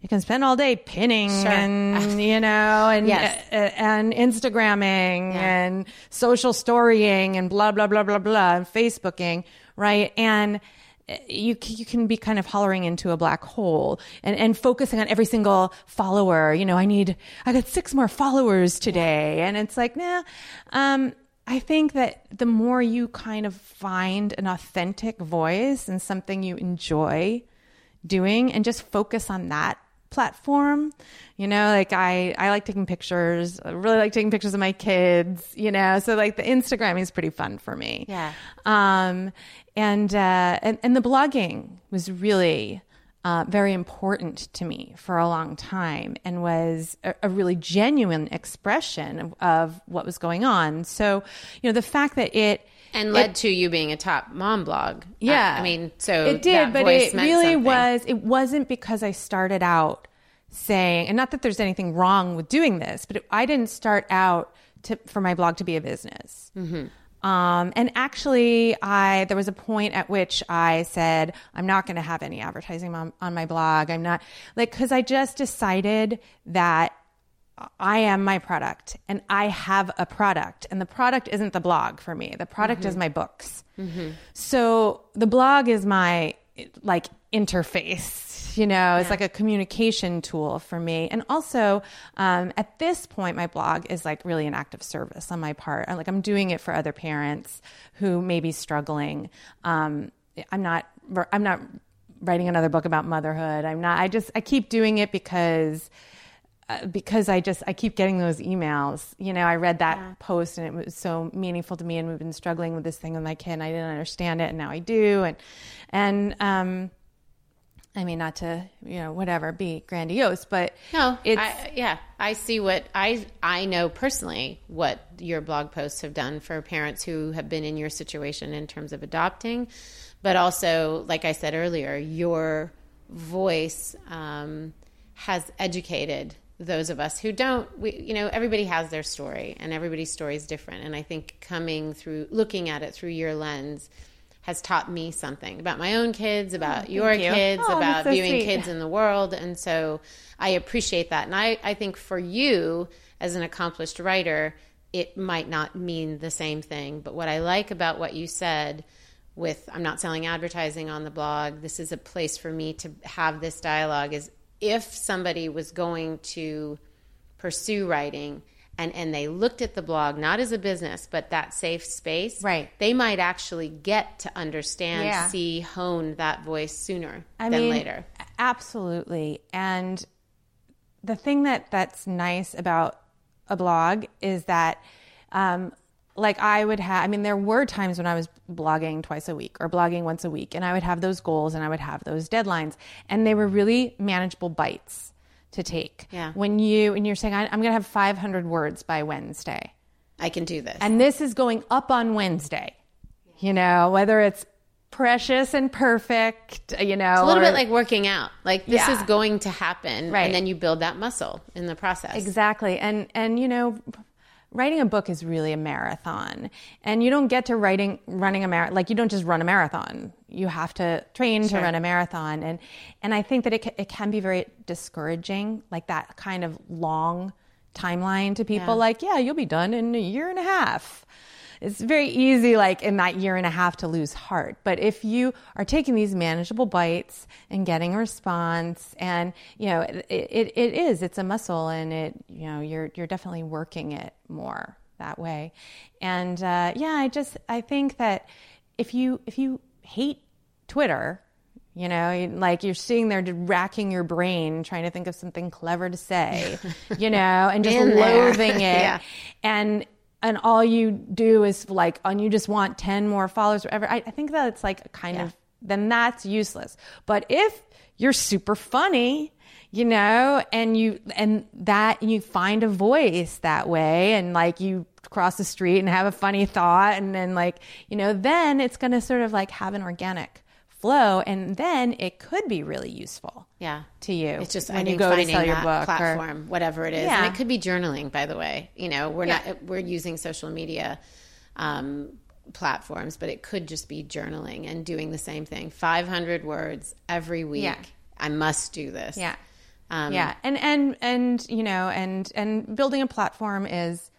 You can spend all day pinning and you know and Yes. uh, and Instagramming and social storying and blah blah blah blah blah and Facebooking, right? And uh, you you can be kind of hollering into a black hole and and focusing on every single follower. You know, I need I got six more followers today, and it's like, nah. Um, I think that the more you kind of find an authentic voice and something you enjoy doing and just focus on that platform you know like i i like taking pictures i really like taking pictures of my kids you know so like the instagram is pretty fun for me Yeah. um and uh and, and the blogging was really uh, very important to me for a long time and was a, a really genuine expression of, of what was going on so you know the fact that it And led to you being a top mom blog. yeah, I, I mean, so it did, but it really something. was. It wasn't because I started out saying, and not that there's anything wrong with doing this, but it, I didn't start out to, for my blog to be a business. Mm-hmm. Um, and actually, I there was a point at which I said, I'm not going to have any advertising on, on my blog. I'm not like because I just decided that I am my product and I have a product and the product isn't the blog for me. The product is my books. So the blog is my like interface, you know, it's like a communication tool for me. And also, um, at this point, my blog is like really an act of service on my part. I- Like I'm doing it for other parents who may be struggling. Um, I'm not, I'm not writing another book about motherhood. I'm not, I just, I keep doing it because uh, because I just I keep getting those emails. You know, I read that post and it was so meaningful to me, and we've been struggling with this thing with my kid, and I didn't understand it, and now I do, and and um, I mean, not to you know whatever be grandiose, but No, it's I, yeah, I see what I I know personally what your blog posts have done for parents who have been in your situation in terms of adopting, but also, like I said earlier, your voice um, has educated those of us who don't. We, you know, everybody has their story, and everybody's story is different. And I think coming through, looking at it through your lens. Has taught me something about my own kids, oh, about your you. kids, Oh, about so viewing sweet. kids in the world. And so I appreciate that. And I, I think for you, as an accomplished writer, it might not mean the same thing. But what I like about what you said with I'm not selling advertising on the blog, this is a place for me to have this dialogue is if somebody was going to pursue writing and, and they looked at the blog not as a business but that safe space Right. they might actually get to understand Yeah. see hone that voice sooner I than mean, later Absolutely. And the thing that that's nice about a blog is that, um, like I would have, I mean, there were times when I was blogging twice a week or blogging once a week, and I would have those goals and I would have those deadlines, and they were really manageable bites to take. Yeah. When you and you're saying I, I'm going to have 500 words by Wednesday, I can do this. and this is going up on Wednesday. You know, whether it's precious and perfect, you know. It's a little or- bit like working out. Like this Yeah. is going to happen, Right. and then you build that muscle in the process. Exactly. And and you know, writing a book is really a marathon. And you don't get to writing running a marathon like you don't just run a marathon. You have to train to run a marathon and and I think that it it can be very discouraging like that kind of long timeline to people like, yeah, you'll be done in a year and a half. It's very easy, like in that year and a half, to lose heart. But if you are taking these manageable bites and getting a response, and you know, it, it, it is, it's a muscle, and it, you know, you're you're definitely working it more that way. And uh, yeah, I just I think that if you if you hate Twitter, you know, like you're sitting there racking your brain trying to think of something clever to say, you know, and just loathing it. Yeah. And and all you do is like, and you just want 10 more followers, or whatever. I, I think that it's like a kind of, then that's useless. But if you're super funny, you know, and you, and that, you find a voice that way, and like you cross the street and have a funny thought, and then like, you know, then it's going to sort of like have an organic flow, and then it could be really useful Yeah. to you. It's just when I you go to sell your book or- whatever it is, Yeah. and it could be journaling. By the way, you know, we're Yeah. not we're using social media um, platforms, but it could just be journaling and doing the same thing. Five hundred words every week. Yeah. I must do this. Yeah. Um, yeah. And, and, and, you know, and, and building a platform is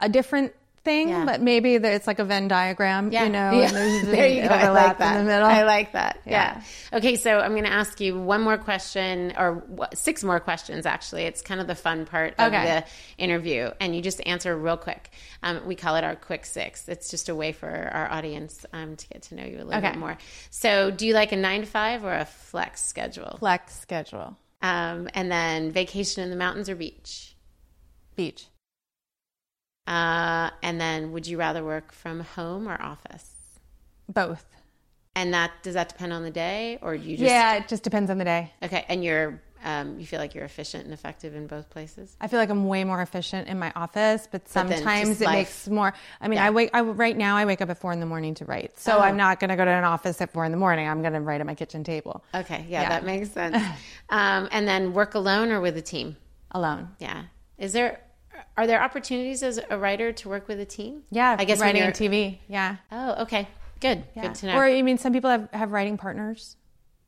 a different thing, Yeah. but maybe it's like a Venn diagram, Yeah. you know, Yeah. and there's there you go. I like that. in the middle. I like that. Yeah. Yeah. Okay, so I'm going to ask you one more question, or six more questions. Actually, it's kind of the fun part of Okay. the interview, and you just answer real quick. Um, we call it our quick six. It's just a way for our audience um, to get to know you a little Okay. bit more. So, do you like a nine to five or a flex schedule? Flex schedule. Um, and then vacation in the mountains or beach? Beach. Uh, and then, would you rather work from home or office? Both. And that does that depend on the day, or do you just yeah. It just depends on the day. Okay, and you're um, you feel like you're efficient and effective in both places. I feel like I'm way more efficient in my office, but sometimes it life. makes more. I mean, I wake. I right now I wake up at four in the morning to write, so Oh. I'm not going to go to an office at four in the morning. I'm going to write at my kitchen table Okay, yeah, Yeah. that makes sense. um, and then work alone or with a team. alone. Yeah, is there are there opportunities as a writer to work with a team? Yeah, I guess writing you're- TV. Yeah. Oh, okay, good, Yeah. good to know. Or I mean, some people have, have writing partners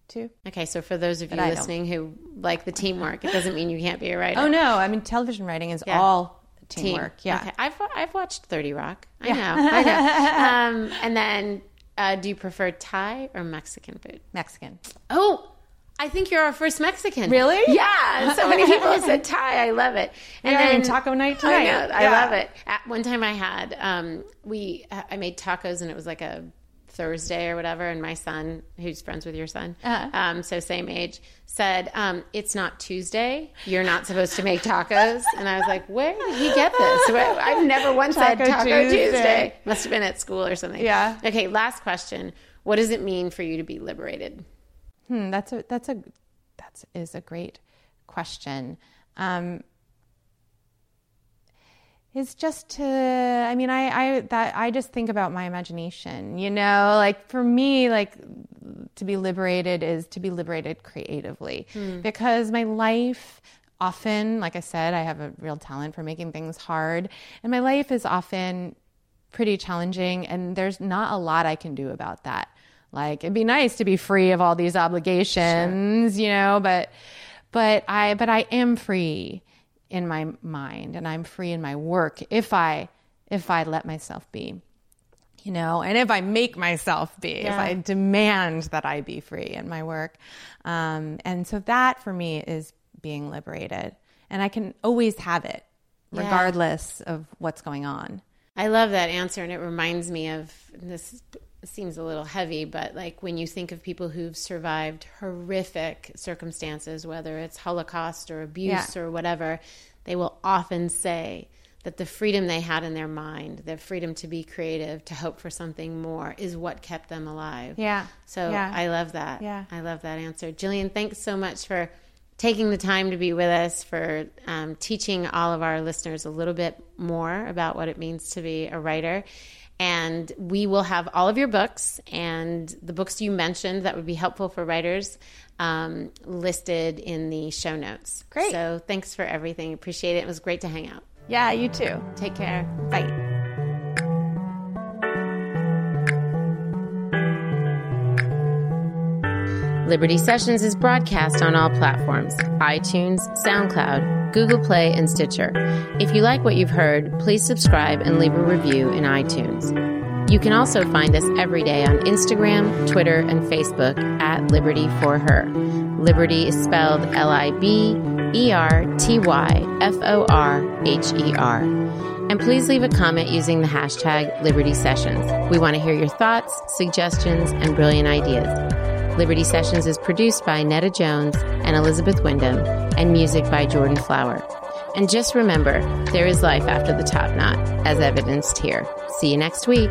too. okay, so for those of you I don't. listening who like the teamwork, it doesn't mean you can't be a writer. Oh no, I mean television writing is Yeah. all Team. teamwork. Yeah. Okay. I've I've watched Thirty Rock. I know. I know. Um, and then, uh, do you prefer Thai or Mexican food? Mexican. Oh, I think you're our first Mexican. Really? Yeah. So many people said Thai. I love it. And are having taco night tonight. I know. I Yeah. love it. At one time, I had um, we I made tacos and it was like a Thursday or whatever, and my son, who's friends with your son, Uh-huh. um, so same age, said, um, "It's not Tuesday. You're not supposed to make tacos." And I was like, "Where did he get this? Where- I've never once said Taco Taco Tuesday. Tuesday. Must have been at school or something." Yeah. Okay. Last question. What does it mean for you to be liberated? Hmm, that's a that's a that is a great question. Um, is just to I mean I I that I just think about my imagination. You know, like for me, like to be liberated is to be liberated creatively because my life often, like I said, I have a real talent for making things hard, and my life is often pretty challenging and there's not a lot I can do about that. Like it'd be nice to be free of all these obligations, you know, but but I but I am free in my mind and I'm free in my work if I if I let myself be. You know, and if I make myself be, if I demand that I be free in my work. Um, and so that for me is being liberated. And I can always have it regardless of what's going on. I love that answer, and it reminds me of this. Seems a little heavy, but like when you think of people who've survived horrific circumstances, whether it's Holocaust or abuse Yeah. or whatever, they will often say that the freedom they had in their mind, the freedom to be creative, to hope for something more, is what kept them alive. Yeah. So Yeah. I love that. Yeah. I love that answer. Jillian, thanks so much for taking the time to be with us, for um, teaching all of our listeners a little bit more about what it means to be a writer. And we will have all of your books and the books you mentioned that would be helpful for writers um, listed in the show notes. Great. So thanks for everything. Appreciate it. It was great to hang out. Yeah, you too. Take care. Bye. Liberty Sessions is broadcast on all platforms iTunes, SoundCloud, Google Play, and Stitcher. If you like what you've heard, please subscribe and leave a review in iTunes. You can also find us every day on Instagram, Twitter, and Facebook at Liberty for Her. Liberty is spelled L I B E R T Y F O R H E R. And please leave a comment using the hashtag Liberty Sessions. We want to hear your thoughts, suggestions, and brilliant ideas. Liberty Sessions is produced by Netta Jones and Elizabeth Wyndham, and music by Jordan Flower. And just remember, there is life after the top knot, as evidenced here. See you next week.